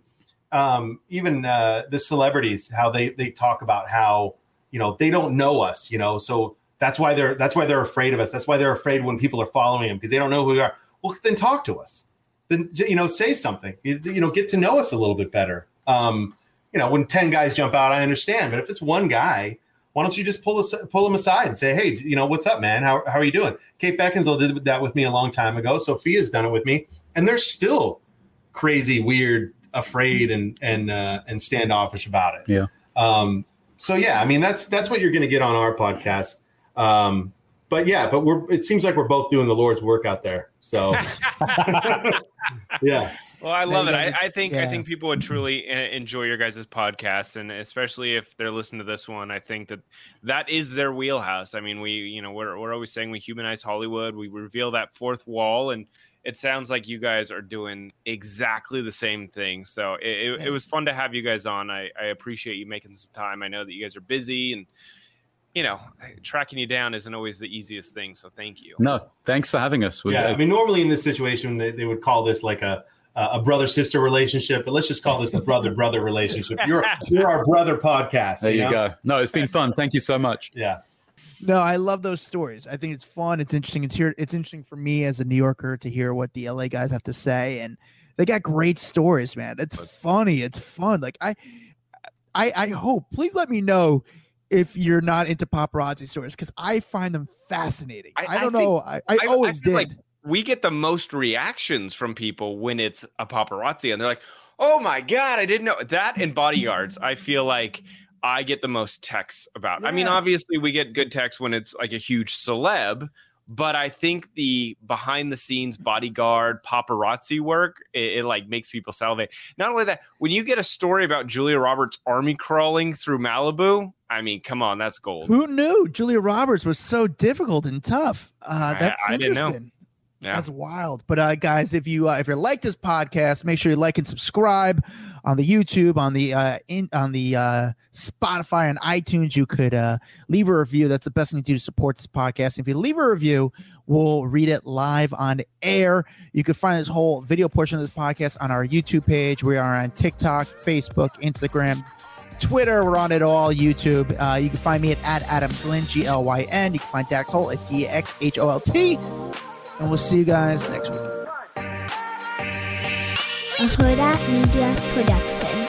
um, even uh, the celebrities, how they they talk about how you know they don't know us. You know, so that's why they're that's why they're afraid of us. That's why they're afraid when people are following them because they don't know who we are. well, then talk to us. Then you know, say something. You, you know, get to know us a little bit better. Um, you know, when ten guys jump out, I understand, but if it's one guy, why don't you just pull us pull him aside and say, hey, you know, what's up, man? How how are you doing? Kate Beckinsale did that with me a long time ago. Sofia's done it with me, and they're still crazy, weird, afraid, and and uh, and standoffish about it. Yeah. Um, so yeah, I mean that's that's what you're going to get on our podcast. Um, but yeah, but we're it seems like we're both doing the Lord's work out there. So yeah. Well, I love it. I, I think yeah. I think people would truly uh, enjoy your guys' podcast, and especially if they're listening to this one, I think that that is their wheelhouse. I mean, we you know we're we're always saying we humanize Hollywood, we reveal that fourth wall, and it sounds like you guys are doing exactly the same thing. So it, it, it was fun to have you guys on. I, I appreciate you making some time. I know that you guys are busy and you know, tracking you down isn't always the easiest thing. So thank you. No, thanks for having us. We- Yeah, I mean, normally in this situation, they, they would call this like a Uh, a brother sister relationship, but let's just call this a brother brother relationship. You're you're our brother podcast. there you, know? go. No, it's been fun. Thank you so much. Yeah, No, I love those stories. I think it's fun. It's interesting. It's here. It's interesting for me as a New Yorker to hear what the LA guys have to say, and they got great stories, man. It's funny. It's fun. Like I, I, I hope. Please let me know if you're not into paparazzi stories because I find them fascinating. I, I- I don't think- know. I, I, always feel did. like we get the most reactions from people when it's a paparazzi, and they're like, "Oh my god, I didn't know that." And bodyguards, I feel like I get the most texts about. I mean, obviously, we get good texts when it's like a huge celeb. But I think the behind the scenes bodyguard paparazzi work, it, it like makes people salivate. Not only that, when you get a story about Julia Roberts army crawling through Malibu, I mean, come on, that's gold. Who knew Julia Roberts was so difficult and tough? Uh, I- that's I didn't know. interesting. Yeah. That's wild. But uh, guys, if you uh, if you like this podcast, make sure you like and subscribe on the YouTube, on the uh, in on the uh, Spotify and iTunes. You could uh, leave a review. That's the best thing to do to support this podcast. If you leave a review, we'll read it live on air. You can find this whole video portion of this podcast on our YouTube page. We are on TikTok, Facebook, Instagram, Twitter, we're on it all. YouTube. Uh, you can find me at, at Adam Glynn, G L Y N. You can find Dax Holt at D X H O L T. And we'll see you guys next week. a Huda Media Production.